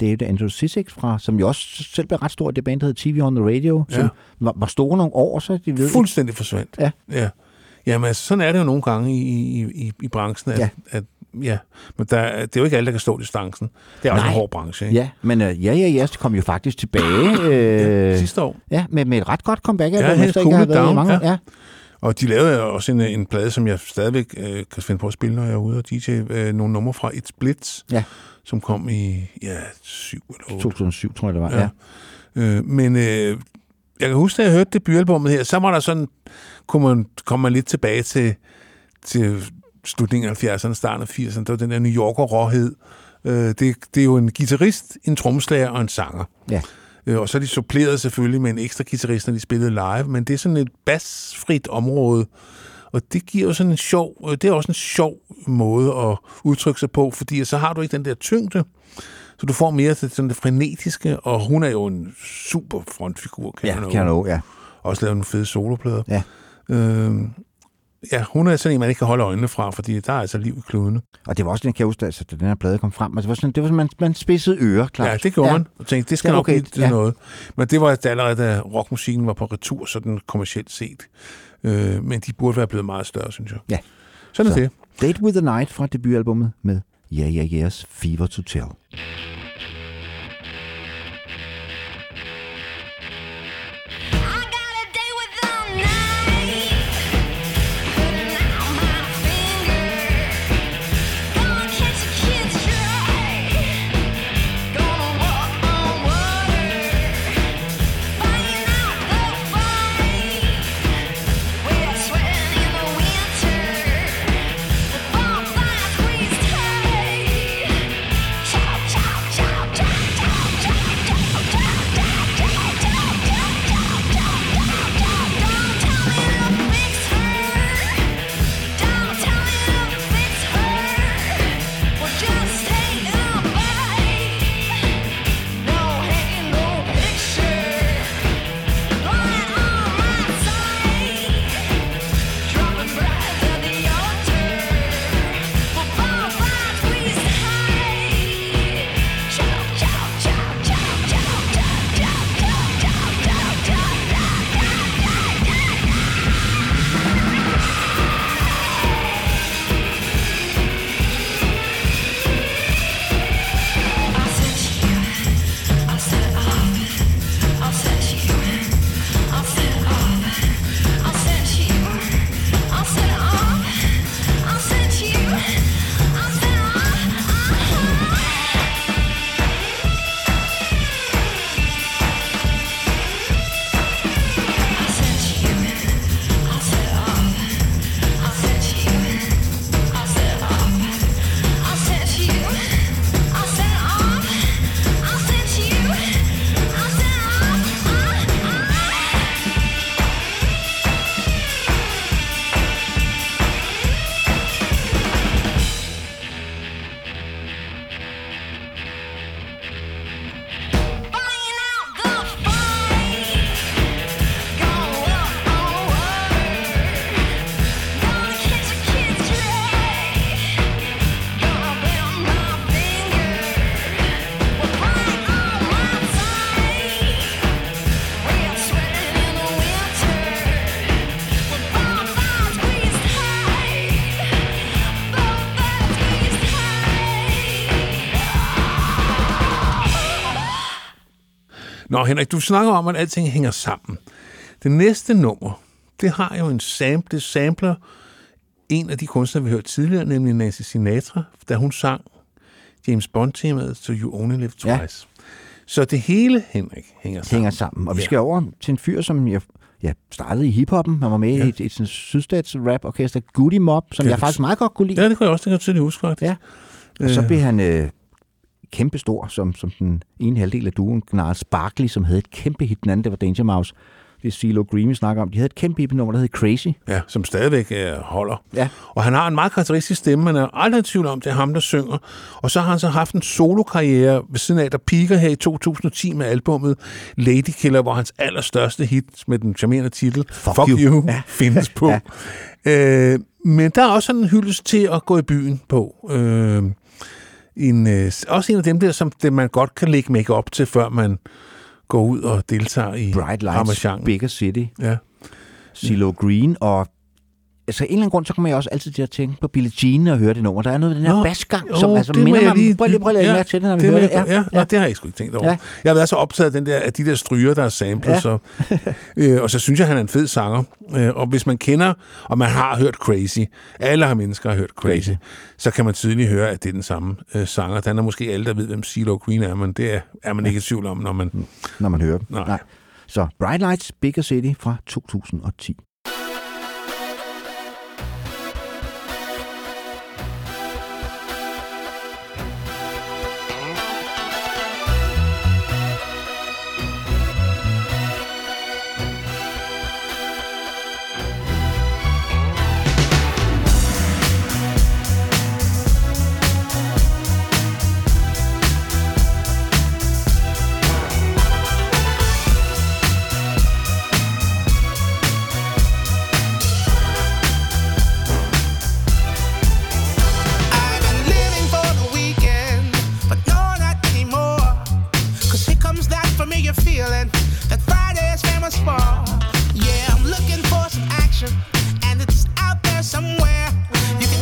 David Andrew Sissek, fra, som jo også selv blev ret stor det band, der hed TV on the Radio, som Ja. var, var store nogle år, så de ved Fuldstændig forsvandt. Ja. ja. Jamen, altså, sådan er det jo nogle gange i, i, i, i branchen, at, Ja. ja. at ja, men der, er- det er jo ikke alle, der kan stå distancen. Det er også Nej. en hård branche, ikke? Ja, men uh, ja, ja, ja, det kom jo faktisk tilbage. Øh, sidste år. Ja, med, med et ret godt comeback. Ja, helt cool været down. mange. Ja. Ja. Og de lavede også en, en plade, som jeg stadigvæk øh, kan finde på at spille, når jeg er ude og DJ. Øh, nogle numre fra It's Blitz, Ja. som kom i ja, 7 eller 8. 2007, tror jeg, det var. Ja. Ja. Øh, men øh, jeg kan huske, da jeg hørte debutalbummet her, så var der sådan, kunne man, kom man lidt tilbage til, til slutningen af 70'erne, starten af 80'erne. Der var den der New Yorker råhed. Øh, det, det er jo en guitarist, en trommeslager og en sanger. Ja. Øh, og så er de suppleret selvfølgelig med en ekstra guitarist, når de spillede live, men det er sådan et basfrit område, og det giver jo sådan en sjov, øh, det er også en sjov måde at udtrykke sig på, fordi så har du ikke den der tyngde, så du får mere til sådan det frenetiske, og hun er jo en super frontfigur, kan Ja, jeg Karen O, ja. Også lavet nogle fede soloplader. Ja. Øh, ja, hun er sådan en, man ikke kan holde øjnene fra, fordi der er altså liv i kludene. Og det var også den, kan jeg huske, altså, da den her plade kom frem. Altså, det var sådan, det var sådan, man, man spidsede ører, klart. Ja, det gjorde ja. man. Og tænkte, det skal Ja, okay, nok blive til ja. noget. Men det var da allerede, da rockmusikken var på retur, sådan kommercielt set. Øh, men de burde være blevet meget større, synes jeg. Ja. Sådan er Så, det. Date with the Night fra debutalbummet med Yeah Yeah Yeahs Fever to Tell. Nå, Henrik, du snakker om, at alting hænger sammen. Det næste nummer, det har jo en sample, det sampler en af de kunstnere, vi hørte tidligere, nemlig Nancy Sinatra, da hun sang James Bond-temaet So You Only Live Ja. Twice. Så det hele, Henrik, hænger sammen. hænger sammen. Og vi Ja. skal over til en fyr, som jeg ja, startede i hiphoppen. Han var med Ja. i et, et, et sydstatsrap rap-orkester, Goody Mob, som Det- jeg faktisk meget godt kunne lide. Ja, det kan jeg også, det kan jeg tydeligt huske, faktisk. Ja. Og så Øh. blev han øh, kæmpestor, som, som den ene halvdel af duen, Gnarls Barkley, som havde et kæmpe hit. Den anden, det var Danger Mouse. Det er CeeLo Green, vi snakker om. De havde et kæmpe hit nummer, der hed Crazy. Ja, som stadigvæk øh, holder. Ja. Og han har en meget karakteristisk stemme, man er aldrig i tvivl om, det er ham, der synger. Og så har han så haft en solokarriere ved siden af, der piker her i 2010 med albummet Lady Killer, hvor hans allerstørste hit med den charmerende titel Fuck, Fuck You. You, you Ja. findes på. Ja. Øh, men der er også sådan en hyldest til at gå i byen på. Øh, en, øh, også en af dem der, som det, man godt kan lægge make op til, før man går ud og deltager i Bright Lights. Bigger City, Ja. CeeLo Green, og altså, en eller anden grund, så kommer jeg også altid til at tænke på Billie Jean og høre det nummer. Der er noget af den her Nå, basgang, som jo, altså det må minder mig lige-. Prøv lige, prøv lige Ja, mærke til det, når vi det hører det. Ja, ja. Nå, det har jeg sgu ikke tænkt over. Ja. Jeg har været så optaget af, den der, af de der stryger, der er samlet, Ja. så, øh, og så synes jeg, han er en fed sanger. Øh, og hvis man kender, og man har hørt Crazy, alle har mennesker har hørt Crazy, Crazy. så kan man tydeligt høre, at det er den samme øh, sanger. Den er måske alle, der ved, hvem CeeLo Green er, men det er, er man ikke i tvivl om, når man... når man hører dem. Nej. Så Bright Lights, Bigger City fra 2010. That Friday is famous for. Yeah, I'm looking for some action, and it's out there somewhere. You can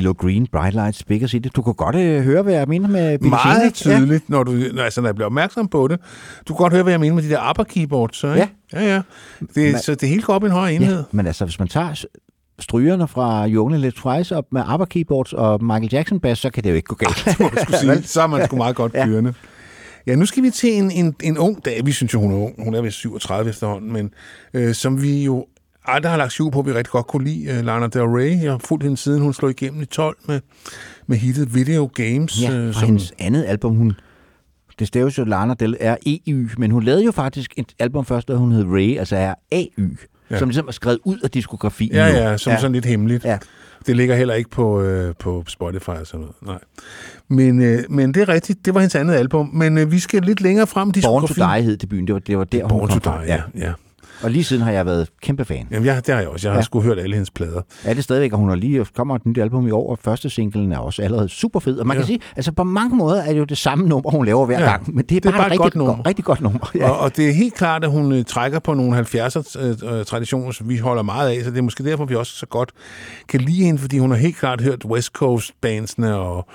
CeeLo Green, Bright Lights, Bigger City. Du kunne godt øh, høre, hvad jeg mener med Billie Jean, Meget ikke? tydeligt, når du når, altså, når jeg bliver opmærksom på det. Du kan godt høre, hvad jeg mener med de der upper keyboards. Så, ikke? Ja. ja, ja. Det, Man- så det hele går op i en højere enhed. Ja, men altså, hvis man tager strygerne fra You Only Live Twice op med ABBA keyboards og Michael Jackson bass, så kan det jo ikke gå galt. må jeg skulle sige. Så er man sgu meget godt kørende. Ja, nu skal vi til en, en, en ung dame. Vi synes jo, hun er ung. Hun er vist 37 efterhånden, men øh, som vi jo aldrig har lagt syv på, at vi rigtig godt kunne lide. Uh, Lana Del Rey. Jeg har fulgt hende siden hun slog igennem i 12 med, med hittet Video Games. Ja, øh, og hendes andet album, hun, det staves jo Lana Del R-E-Y, men hun lavede jo faktisk et album først, da hun hed Ray, altså R-A-Y, Ja. som ligesom er skrevet ud af diskografien. Ja, ja, som ja. sådan lidt hemmeligt. Ja. Det ligger heller ikke på, øh, på Spotify og sådan noget. Nej. Men, øh, men det er rigtigt, det var hendes andet album. Men øh, vi skal lidt længere frem i Born to diskografien. Die hed debuten, det var, det var der, Born hun to kom fra. Die, ja. ja. Og lige siden har jeg været kæmpe fan. Jamen, ja, det har jeg også. Jeg har ja. Ja. sgu hørt alle hendes plader. Er det stadigvæk, og hun har lige kommer et nyt album i år, og første singlen er også allerede super fed. Og man Ja. kan sige, altså på mange måder er det jo det samme nummer, hun laver hver Ja. gang, men det er, Det er bare, bare et et godt rigtig, nummer. Godt, rigtig godt nummer. Ja. Og, og det er helt klart, at hun øh, trækker på nogle 70'er-traditioner, som vi holder meget af, så det er måske derfor, vi også så godt kan lide hende, fordi hun har helt klart hørt West Coast-bandsene og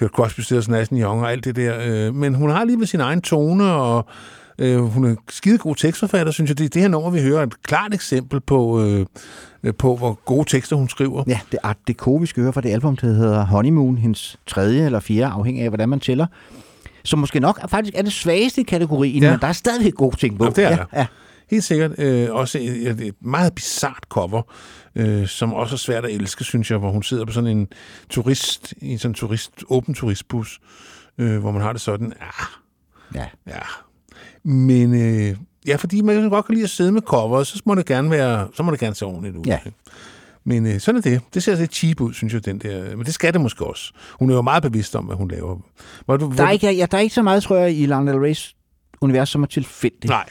hørt Crosby, Stills, Nash Young og alt det der. øh, Men hun har alligevel sin egen tone, og øh, hun er skide god tekstforfatter, synes jeg. Det, det her nummer, vi hører, er et klart eksempel på, øh, på hvor gode tekster hun skriver. Ja, det er Art Deco, vi skal høre fra det album, der hedder Honeymoon, hendes tredje eller fjerde, afhængig af, hvordan man tæller. Som måske nok er, faktisk er det svageste i kategorien, Ja. men der er stadigvæk gode ting på. Jamen, det er ja, der. ja. Helt sikkert. Øh, også et, et, et meget bizart cover, øh, som også er svært at elske, synes jeg, hvor hun sidder på sådan en turist, i sådan en turist, åben turistbus, øh, hvor man har det sådan, ah, Ja. ja. Men øh, ja, fordi man godt kan lide at sidde med coveret, så må det gerne være, så må det gerne se ordentligt ud. Ja. ikke? Men øh, sådan er det. Det ser lidt cheap ud, synes jeg, den der. Men det skal det måske også. Hun er jo meget bevidst om, hvad hun laver. Hvor du, Der, er ikke, ja, der er ikke så meget, tror jeg, i Lana Del Rey's univers, som er tilfældigt. Nej.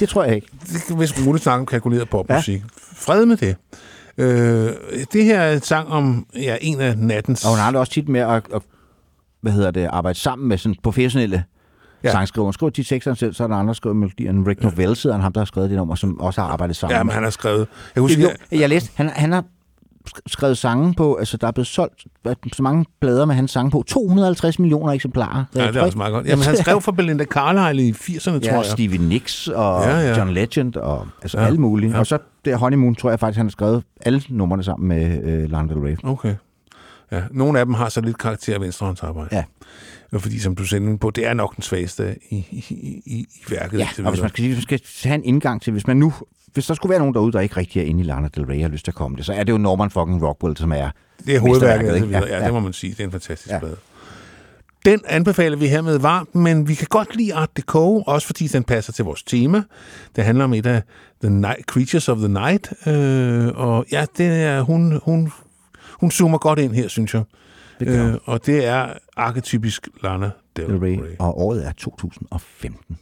Det tror jeg ikke. det kan vist muligt snakke om kalkuleret popmusik. Ja. Fred med det. Øh, det her er en sang om ja, en af nattens... Og hun har det også tit med at, at hvad hedder det, arbejde sammen med sådan professionelle Ja. ja. sangskriver. Hun skriver de teksterne selv, så er der andre, der skriver melodierne. Rick Novell sidder han, ham, der har skrevet det nummer, som også har arbejdet sammen Ja, men han har skrevet... Jeg husker, Jo, jeg læste, han, han har sk- skrevet sange på, altså der er blevet solgt så mange plader med hans sange på, 250 millioner eksemplarer. Ja, det er også meget godt. Jamen, han skrev for Belinda Carlisle i 80'erne, tror ja, jeg. Stevie Nicks og Ja, ja. John Legend og altså Ja, alle mulige. ja. Og så det Honeymoon, tror jeg faktisk, han har skrevet alle numrene sammen med øh, Lana Del Rey. Okay. Ja, nogle af dem har så lidt karakter af venstrehåndsarbejde. Ja. Og fordi, som du sender på, det er nok den svageste i, i, i, i værket. Ja, og hvis man skal, sige, hvis man skal have en indgang til, hvis man nu, hvis der skulle være nogen derude, der ikke rigtig er inde i Lana Del Rey og har lyst til at komme det, så er det jo Norman fucking Rockwell, som er Det er hovedværket, ikke? ikke? Ja, ja, det må man sige. Det er en fantastisk ja. Ja. plade. Den anbefaler vi hermed varmt, men vi kan godt lide Art Deco, også fordi den passer til vores tema. Det handler om et af the night, Creatures of the Night, øh, og ja, det er, hun, hun, hun zoomer godt ind her, synes jeg. Det. Øh, og det er arketypisk Lana Del Del Rey, Rey. og året er 2015.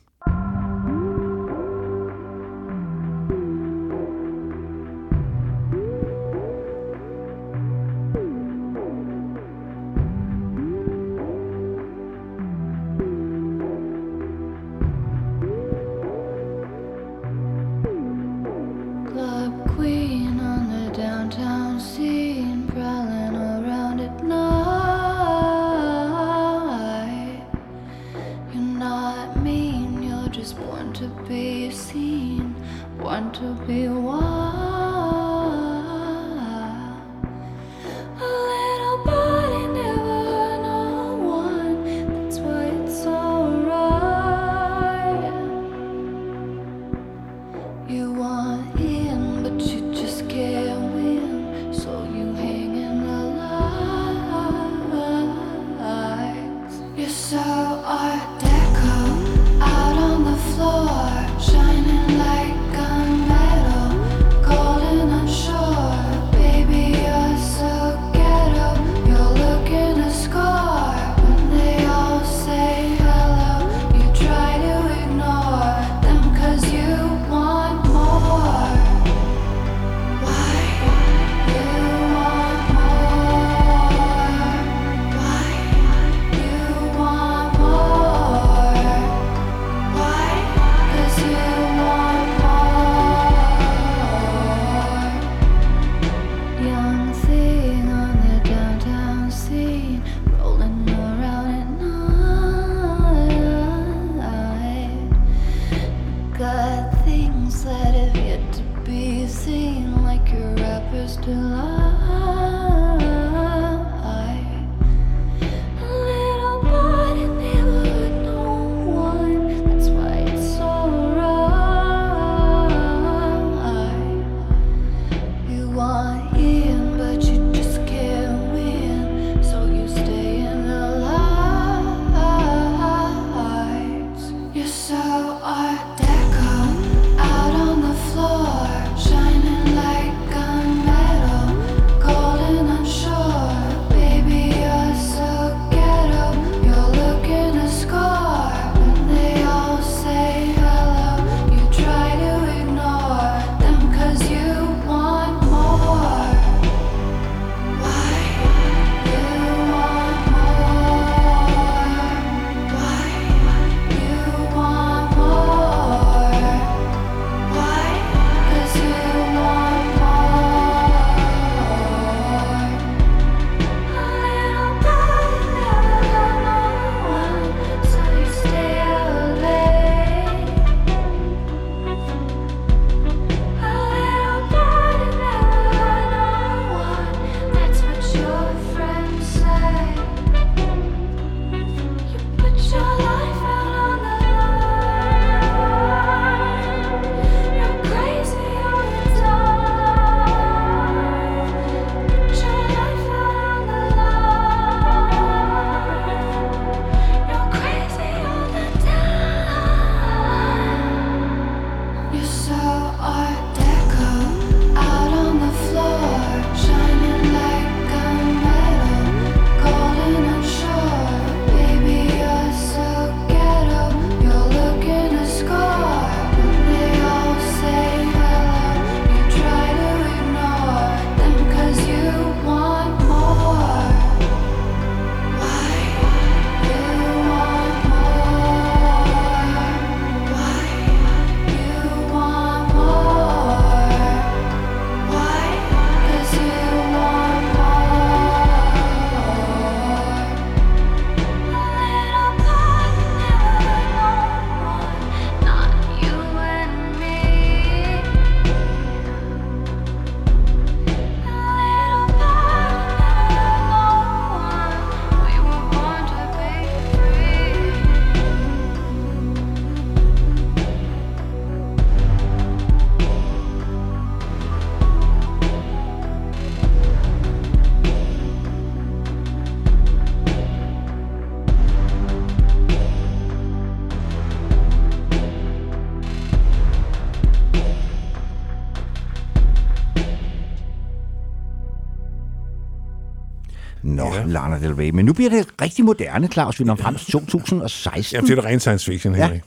Lana Del Rey. Men nu bliver det rigtig moderne, Claus. Vi når frem til 2016. Ja, det er det rent science fiction, Ja. Henrik.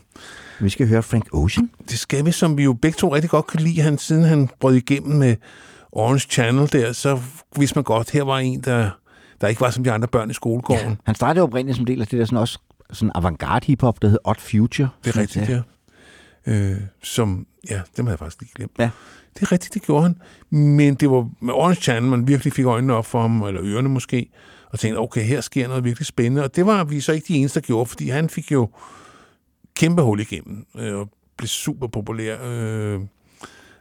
Vi skal høre Frank Ocean. Det skal vi, som vi jo begge to rigtig godt kan lide. Han, siden han brød igennem med Orange Channel der, så vidste man godt, her var en, der, der ikke var som de andre børn i skolegården. Ja, Han startede oprindeligt som del af det der sådan også sådan avantgarde hiphop, der hed Odd Future. det er rigtigt, ja. Øh, som, ja, dem havde jeg faktisk lige glemt. Ja. Det er rigtigt, det gjorde han. Men det var med Orange Channel, man virkelig fik øjnene op for ham, eller ørerne måske, og tænkte, okay, her sker noget virkelig spændende. Og det var vi så ikke de eneste, der gjorde, fordi han fik jo kæmpe hul igennem, øh, og blev super populær. Øh,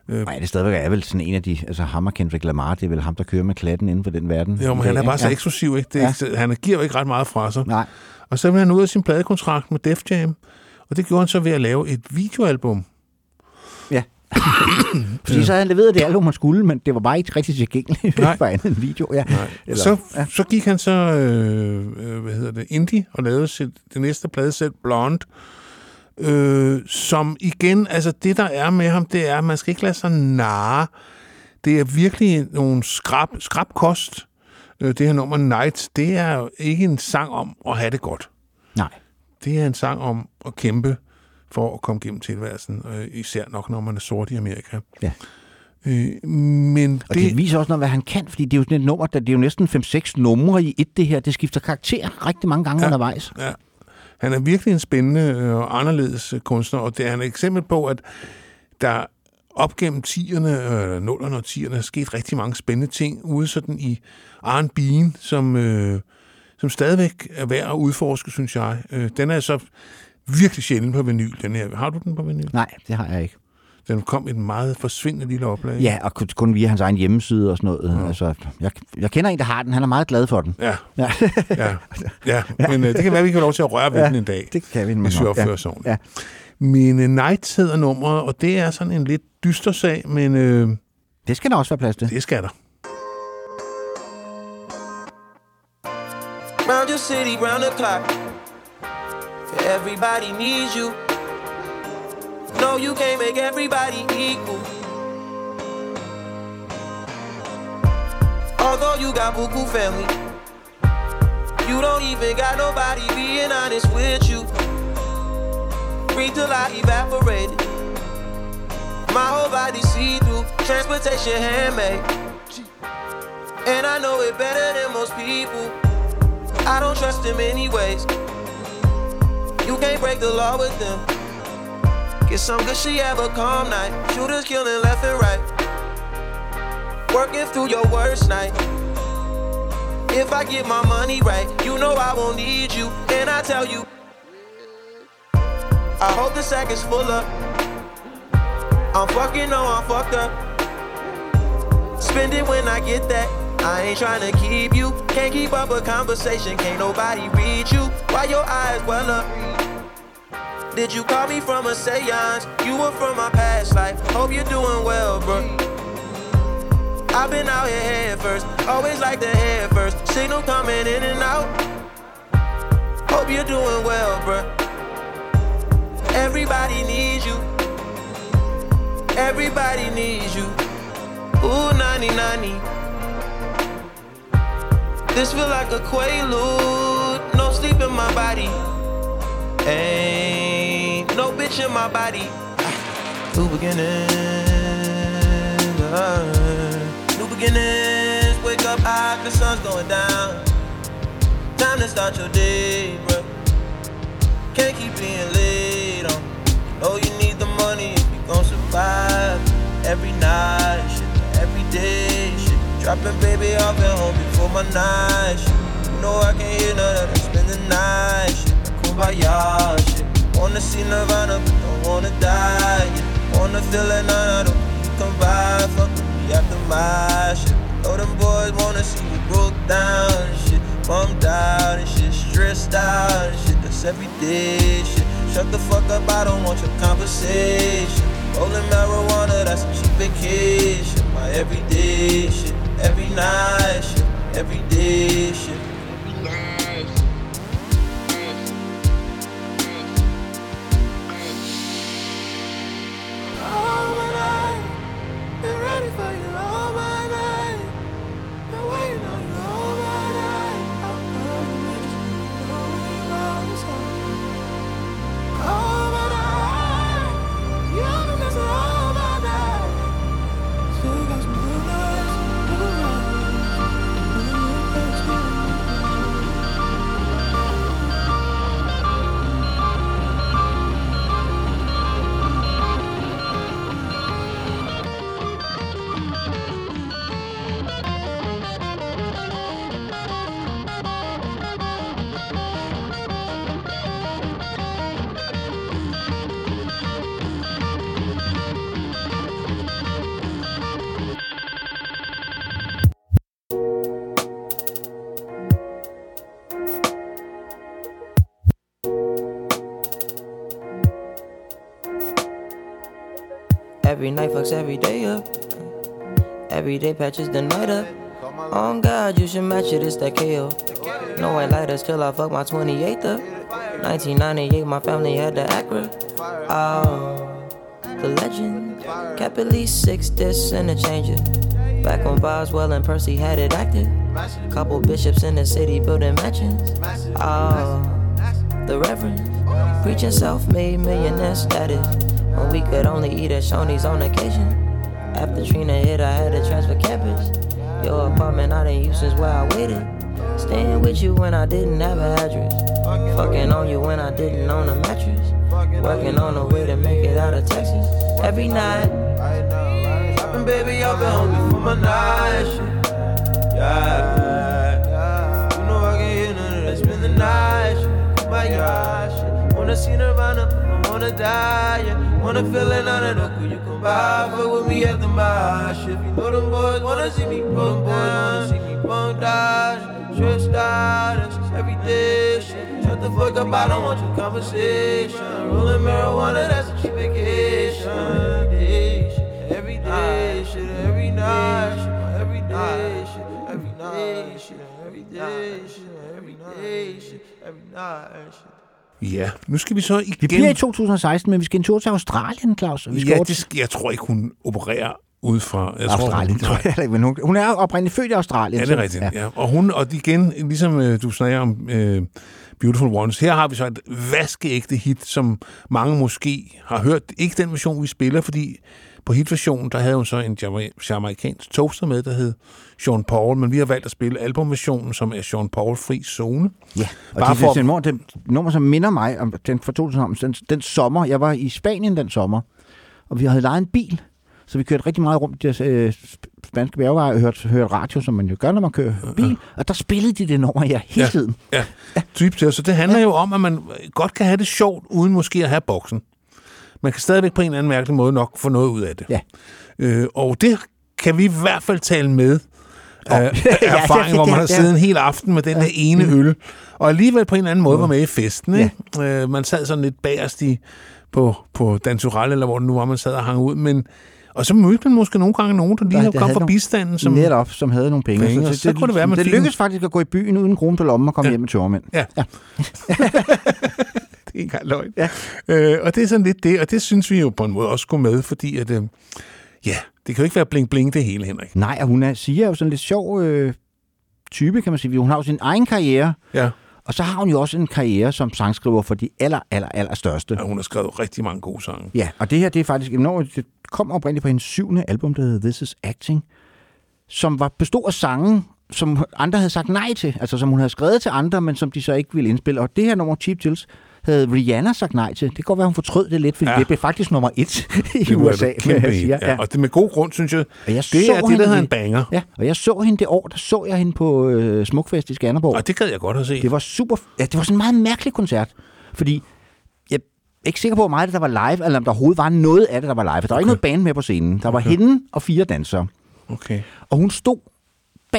øh, Nej, det stadigvæk er vel sådan en af de, altså ham og Kendrick Lamar, det er vel ham, der kører med klatten inden for den verden. Jo, men han er bare så eksklusiv, ikke? Det er Ja. han giver jo ikke ret meget fra sig. Nej. Og så vil han ud af sin pladekontrakt med Def Jam, og det gjorde han så ved at lave et videoalbum. Ja. Fordi så havde han leveret det album, han skulle, men det var bare ikke rigtig tilgængeligt for andet video. Ja. Nej. Eller- så, ja. så gik han så, øh, øh, hvad hedder det, indie, og lavede sit, det næste pladesæt, Blonde, øh, som igen, altså det der er med ham, det er, at man skal ikke lade sig narre. Det er virkelig nogle skrab, skrabkost. Øh, det her nummer Nights, det er ikke en sang om at have det godt. Nej. Det er en sang om at kæmpe for at komme gennem tilværelsen, øh, især nok når man er sort i Amerika. Ja. Øh, men Og det, det viser også noget, hvad han kan, fordi det er jo sådan et nummer, der, det er jo næsten 5-6 numre i et det her. Det skifter karakter rigtig mange gange ja. undervejs. Ja. Han er virkelig en spændende øh, og anderledes øh, kunstner, og det er han et eksempel på, at der op gennem 10'erne, øh, 0'erne og 10'erne, er sket rigtig mange spændende ting ude sådan i R&B'en, som, øh, som stadigvæk er værd at udforske, synes jeg. Øh, den er så virkelig sjældent på vinyl, den her. Har du den på vinyl? Nej, det har jeg ikke. Den kom i et meget forsvindende lille oplag. Ja, og kun- via hans egen hjemmeside og sådan noget. Ja. Altså, jeg, jeg kender en, der har den. Han er meget glad for den. Ja. Ja. ja. ja. Men øh, det kan være, vi kan få lov til at røre ved Ja, den en dag. det kan vi, Hvis vi opfører Ja. Ja. Min uh, Nights hedder nummeret, og det er sådan en lidt dyster sag, men... Øh, det skal der også være plads til. Det skal der. Round your city, round the clock. Everybody needs you. No, you can't make everybody equal. Although you got buku family, you don't even got nobody being honest with you. Free till I evaporated. My whole body see through, transportation handmade. And I know it better than most people. I don't trust them anyways. You can't break the law with them. Get some good shit, have a calm night. Shooters killing left and right. Working through your worst night. If I get my money right, you know I won't need you. And I tell you, I hope the sack is full up. I'm fucking, no, I'm fucked up. Spend it when I get that. I ain't trying to keep you. Can't keep up a conversation. Can't nobody read you. Why your eyes well up? Did you call me from a seance? You were from my past life. Hope you're doing well, bro. I've been out here head first. Always like the head first. Signal coming in and out. Hope you're doing well, bro. Everybody needs you. Everybody needs you. Ooh, 90 90. This feel like a quaalude. No sleep in my body. Ain't no bitch in my body. New beginnings. uh, new beginnings. Wake up high, the sun's going down. Time to start your day, bro. Can't keep being late on. Know you need the money if you gon' survive. Every night, every day. Dropping baby off at home before my night, shit. You know I can't hear none of that. Spend the night, shit. Kumbaya, shit. Wanna see Nirvana, but don't wanna die. Yeah. Wanna feel it, don't think you come by. Fuck with me after my shit. Know them boys wanna see you broke down and shit. Bummed out and shit. Stressed out and shit. That's everyday shit. Shut the fuck up, I don't want your conversation. Rolling marijuana, that's a cheap vacation. My everyday shit. Every night shit. Everyday shit. Every night fucks every day up. Every day patches the night up. On God, you should match it, it's that KO. No white lighters till I fuck my 28th up. 1998, my family had the Acura. Oh, the legend. Kept at least six discs and a changer. Back when Boswell and Percy had it active. Couple bishops in the city building mansions. Oh, the Reverend. Preaching self made millionaire status. When we could only eat at Shoney's on occasion. After Trina hit, I had to transfer campus. Your apartment I didn't use since where I waited. Staying with you when I didn't have an address. Fucking on you when I didn't own a mattress. Working on a way to make it out of Texas. Every night. Dropping baby up at home before my night shit. Yeah. You know I can hear none of that. Spend the night shit. My God shit. Wanna see Nirvana, wanna wanna die, yeah. Wanna feel it on the cool you come by, fuck with me at the mosh. If you know them boys wanna see me bum down, see me bum down, stressed out, that's every day shit. Shut the fuck up, I don't want your conversation. Rolling marijuana, that's a cheap vacation. Day shit, every day shit, every night shit, every day shit, every night shit, every day shit, every day shit, every night shit. Ja, nu skal vi så igen... Vi bliver i 2016, men vi skal en tur til Australien, Claus. Vi skal Ja, over det, skal- jeg tror ikke, hun opererer ud fra... Jeg Australien, tror jeg heller ikke, men hun, hun er oprindeligt født i Australien. Ja, det er rigtigt. Ja. Ja. Og, hun, og igen, ligesom øh, du snakker om øh, Beautiful Ones, her har vi så et vaskeægte hit, som mange måske har hørt. Ikke den version, vi spiller, fordi på hitversionen, der havde hun så en jama- jamaikansk toaster med, der hed Sean Paul, men vi har valgt at spille albumversionen, som er Sean Paul Fri Zone. Ja, og Bare det, for- det, et nummer, det, nummer, som minder mig om den fra 2000, den, den sommer. Jeg var i Spanien den sommer, og vi havde lejet en bil, så vi kørte rigtig meget rundt i de øh, sp- spanske bjergveje og hørte, hørte radio, som man jo gør, når man kører bil. Og der spillede de det nummer her hele tiden. Ja, dybt til. Så det handler jo om, at man godt kan have det sjovt, uden måske at have boksen. Man kan stadigvæk på en eller anden mærkelig måde nok få noget ud af det. Ja. Øh, og det kan vi i hvert fald tale med Om. af Ja, erfaring, det- hvor man har det- siddet en hel aften med den der ene Mm. øl, og alligevel på en eller anden måde var med i festen. Ikke? Øh, man sad sådan lidt bagerst i, på, på Dantural, eller hvor det nu var, man sad og hang ud. Men, og så mødte man måske nogle gange nogen, der lige havde fra nogle- bistanden. Som, Netop, som havde nogle penge. Penge, og så kunne det være, man det lykkedes faktisk at gå i byen uden en krone på lommen og komme ja. hjem med tørmænd. Ja. ja. ikke engang løgn. Ja. Øh, og det er sådan lidt det, og det synes vi jo på en måde også går med, fordi at, øh, ja, det kan jo ikke være bling-bling det hele, Henrik. Nej, og hun er, siger er jo sådan lidt sjov øh, type, kan man sige. Hun har jo sin egen karriere, Ja. og så har hun jo også en karriere som sangskriver for de aller, aller, aller største. ja, hun har skrevet rigtig mange gode sange. Ja, og det her, det er faktisk enormt. Det kom oprindeligt på hendes syvende album, der hedder This Is Acting, som var bestod af sange, som andre havde sagt nej til. Altså, som hun havde skrevet til andre, men som de så ikke ville indspille. Og det her nummer, Cheap Thrills, havde Rihanna sagt nej til. Det kan godt være, hun fortrød det lidt, fordi Ja. ja. det blev faktisk nummer et i Det USA. et kæmpe vil jeg sige. ja. Og det med god grund, synes jeg, Og jeg det så er det, der hedder en banger. Ja, og jeg så hende det år, der så jeg hende på øh, Smukfest i Skanderborg. Og det gad jeg godt at se. Det var super... Ja, det var sådan en meget mærkelig koncert. Fordi jeg er ikke sikker på, hvor meget det, der var live, eller om der overhovedet var noget af det, der var live. Der var ikke noget band med på scenen. Der var Okay. hende og fire dansere. Okay. Og hun stod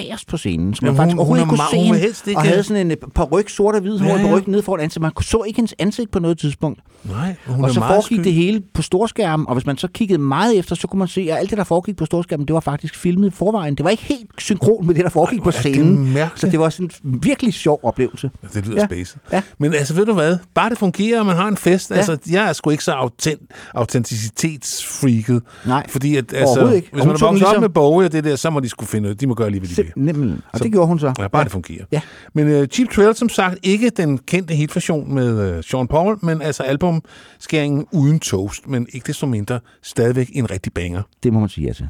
bagerst på scenen, så man Jamen, faktisk hun- overhovedet hun ikke er kunne se hun hende, ikke- og havde sådan en par ryg sort og hvid hår Ja, ja, ryggen ned foran ansigtet. Man så ikke hendes ansigt på noget tidspunkt. Nej, hun og så foregik sky. det hele på storskærmen, og hvis man så kiggede meget efter, så kunne man se, at alt det, der foregik på storskærmen, det var faktisk filmet i forvejen. Det var ikke helt synkron med det, der foregik på det scenen. mærkeligt. Så det var sådan en virkelig sjov oplevelse. Det lyder ja. Spacet. Ja. Men altså, ved du hvad? Bare det fungerer, og man har en fest. Ja. Altså, jeg er sgu ikke så autent, autenticitetsfreaket. Nej, Fordi at, altså, ikke. hvis man hun er vokset op ligesom- med Bowie og det der, så må de skulle finde ud. De må gøre lige, hvad de vil. Nemlig. Og Så- det gjorde hun så. Ja, bare det fungerer. Ja. Men uh, Cheap Thrill, som sagt, ikke den kendte hitversion med uh, Sean Paul, men altså albumskæringen uden toast, men ikke desto mindre stadigvæk en rigtig banger. Det må man sige ja til.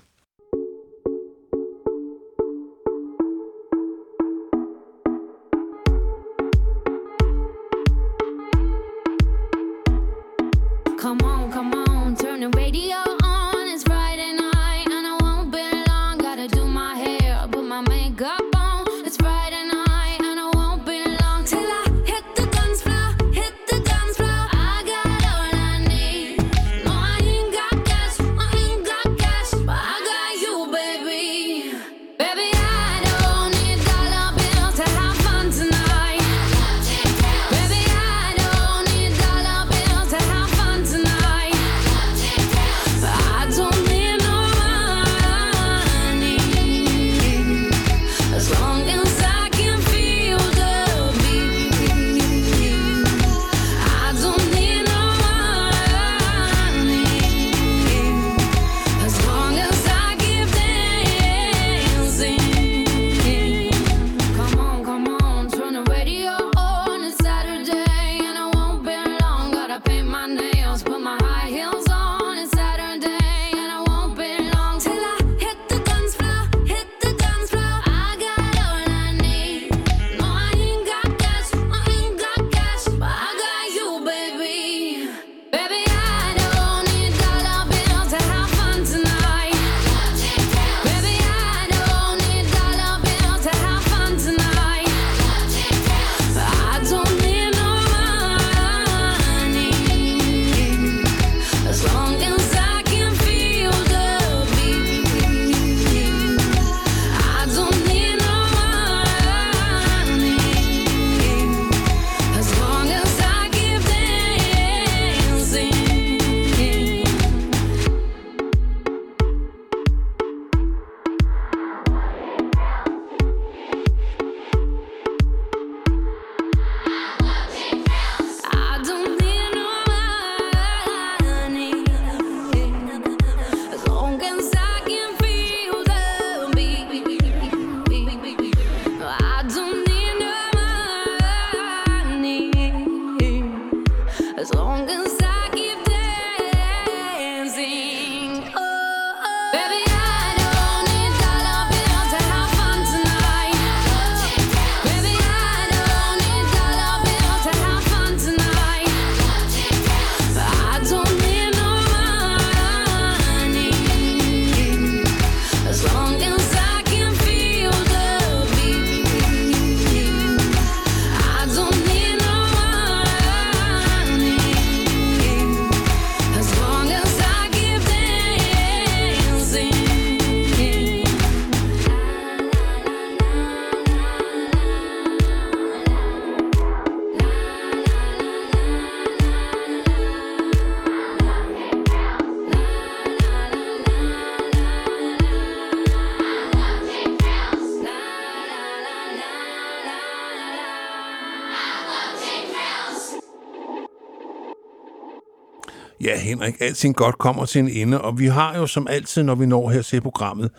Henrik, alting godt kommer til en ende, og vi har jo som altid, når vi når her til programmet,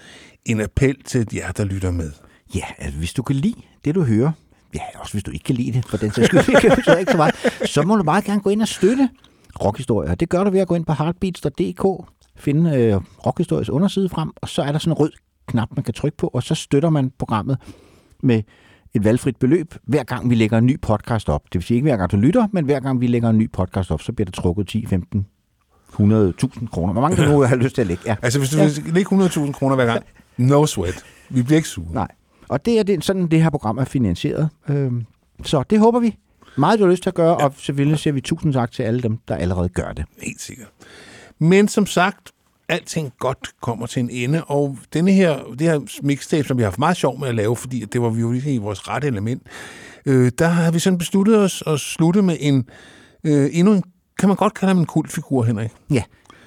en appel til jer, der lytter med. Ja, altså, hvis du kan lide det, du hører, ja, også hvis du ikke kan lide det, for den sags skyld, det ikke så meget, så må du meget gerne gå ind og støtte rockhistorier. Det gør du ved at gå ind på heartbeats.dk, finde øh, rockhistoriens underside frem, og så er der sådan en rød knap, man kan trykke på, og så støtter man programmet med et valgfrit beløb, hver gang vi lægger en ny podcast op. Det vil sige ikke hver gang du lytter, men hver gang vi lægger en ny podcast op, så bliver der trukket 10, 15, 100.000 kroner. Hvor mange kan du have lyst til at lægge? Ja. Altså, hvis du ja. vil lægge 100.000 kroner hver gang, no sweat. Vi bliver ikke sure. Nej. Og det er det, sådan, det her program er finansieret. Øhm, så det håber vi meget, du har lyst til at gøre, ja. og selvfølgelig siger vi tusind tak til alle dem, der allerede gør det. Helt sikkert. Men som sagt, alting godt kommer til en ende, og denne her, det her mixtape, som vi har haft meget sjov med at lave, fordi det var vi jo ikke i vores rette element, øh, der har vi sådan besluttet os at slutte med en, øh, endnu en, kan man godt kalde ham en kultfigur, Henrik? Ja,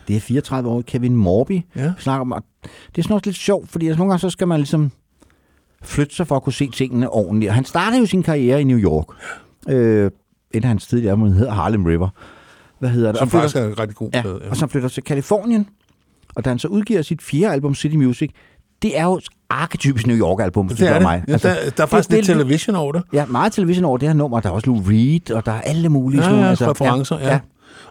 det er 34 år Kevin Morby. Ja. Snakker om, det er sådan også lidt sjovt, fordi altså, nogle gange så skal man ligesom flytte sig for at kunne se tingene ordentligt. Og han startede jo sin karriere i New York. Øh, af hans tidligere album hedder Harlem River. Hvad hedder det? Som Og flytter- faktisk er rigtig god ja, ja. Og så flytter til Kalifornien. Og da han så udgiver sit fjerde album, City Music, det er jo et arketypisk New York-album, hvis Det er det. mig. Ja, der- der er faktisk lidt television over det. Ja, meget television over det her nummer. Der er også Lou Reed, og der er alle mulige Ja, sådan ja, altså, referencer, ja. ja.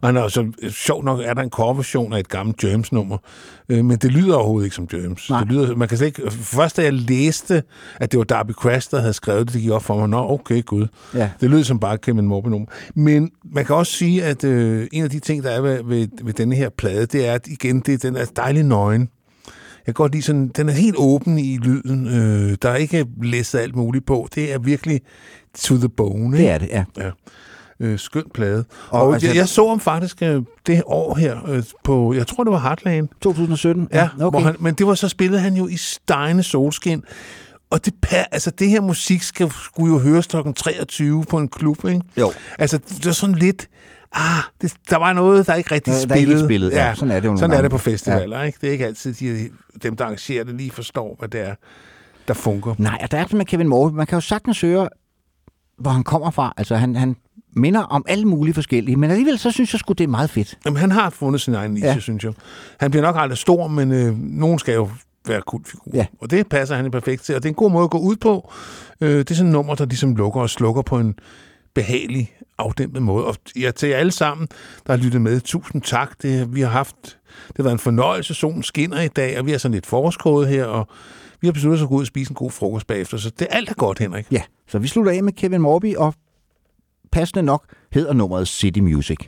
Og han er også, sjov nok er der en coverversion af et gammelt James-nummer, øh, men det lyder overhovedet ikke som James. Nej. Det lyder, man kan slet ikke, først da jeg læste, at det var Darby Crash, der havde skrevet det, det gik op for mig, nå okay, gud. Ja. Det lyder som bare Kevin Morby-nummer. Men man kan også sige, at øh, en af de ting, der er ved, ved, ved denne her plade, det er, at igen, det, den er dejlig nøgen. Jeg kan godt lide sådan, den er helt åben i lyden. Øh, der er ikke læsset alt muligt på. Det er virkelig to the bone. Det ikke? er det, ja. ja. Øh, skøn plade. Og Og, altså- jeg, jeg så ham faktisk øh, det år her øh, på, jeg tror det var Heartland. 2017? Ja, okay. hvor han, men det var så spillede han jo i Steine Solskin. Og det, altså, det her musik skal, skulle jo høres kl. 23 på en klub, ikke? Jo. Altså, det var sådan lidt... Ah, det, der var noget, der ikke rigtig Der- der spillede. ikke spillede, ja. Sådan er det jo Sådan er gange. det på festivaler, ja. ikke? Det er ikke altid, de, dem, der arrangerer det, lige forstår, hvad det er, der fungerer. Nej, og der er det med Kevin Morby. Man kan jo sagtens høre, hvor han kommer fra. Altså, han, han minder om alle mulige forskellige, men alligevel så synes jeg sgu, det er meget fedt. Jamen, han har fundet sin egen niche, Ja. synes jeg. Han bliver nok aldrig stor, men øh, nogen skal jo være kultfigur. Ja. Og det passer han perfekt til, og det er en god måde at gå ud på. Øh, det er sådan et nummer, der ligesom lukker og slukker på en behagelig, afdæmpet måde. Og ja, til jer alle sammen, der har lyttet med, tusind tak. Det, vi har haft, det har været en fornøjelse. Solen skinner i dag, og vi har sådan lidt forårskode her, og vi har besluttet os at gå ud og spise en god frokost bagefter. Så det er alt er godt, Henrik. Ja, så vi slutter af med Kevin Morby, og passende nok hedder nummeret City Music.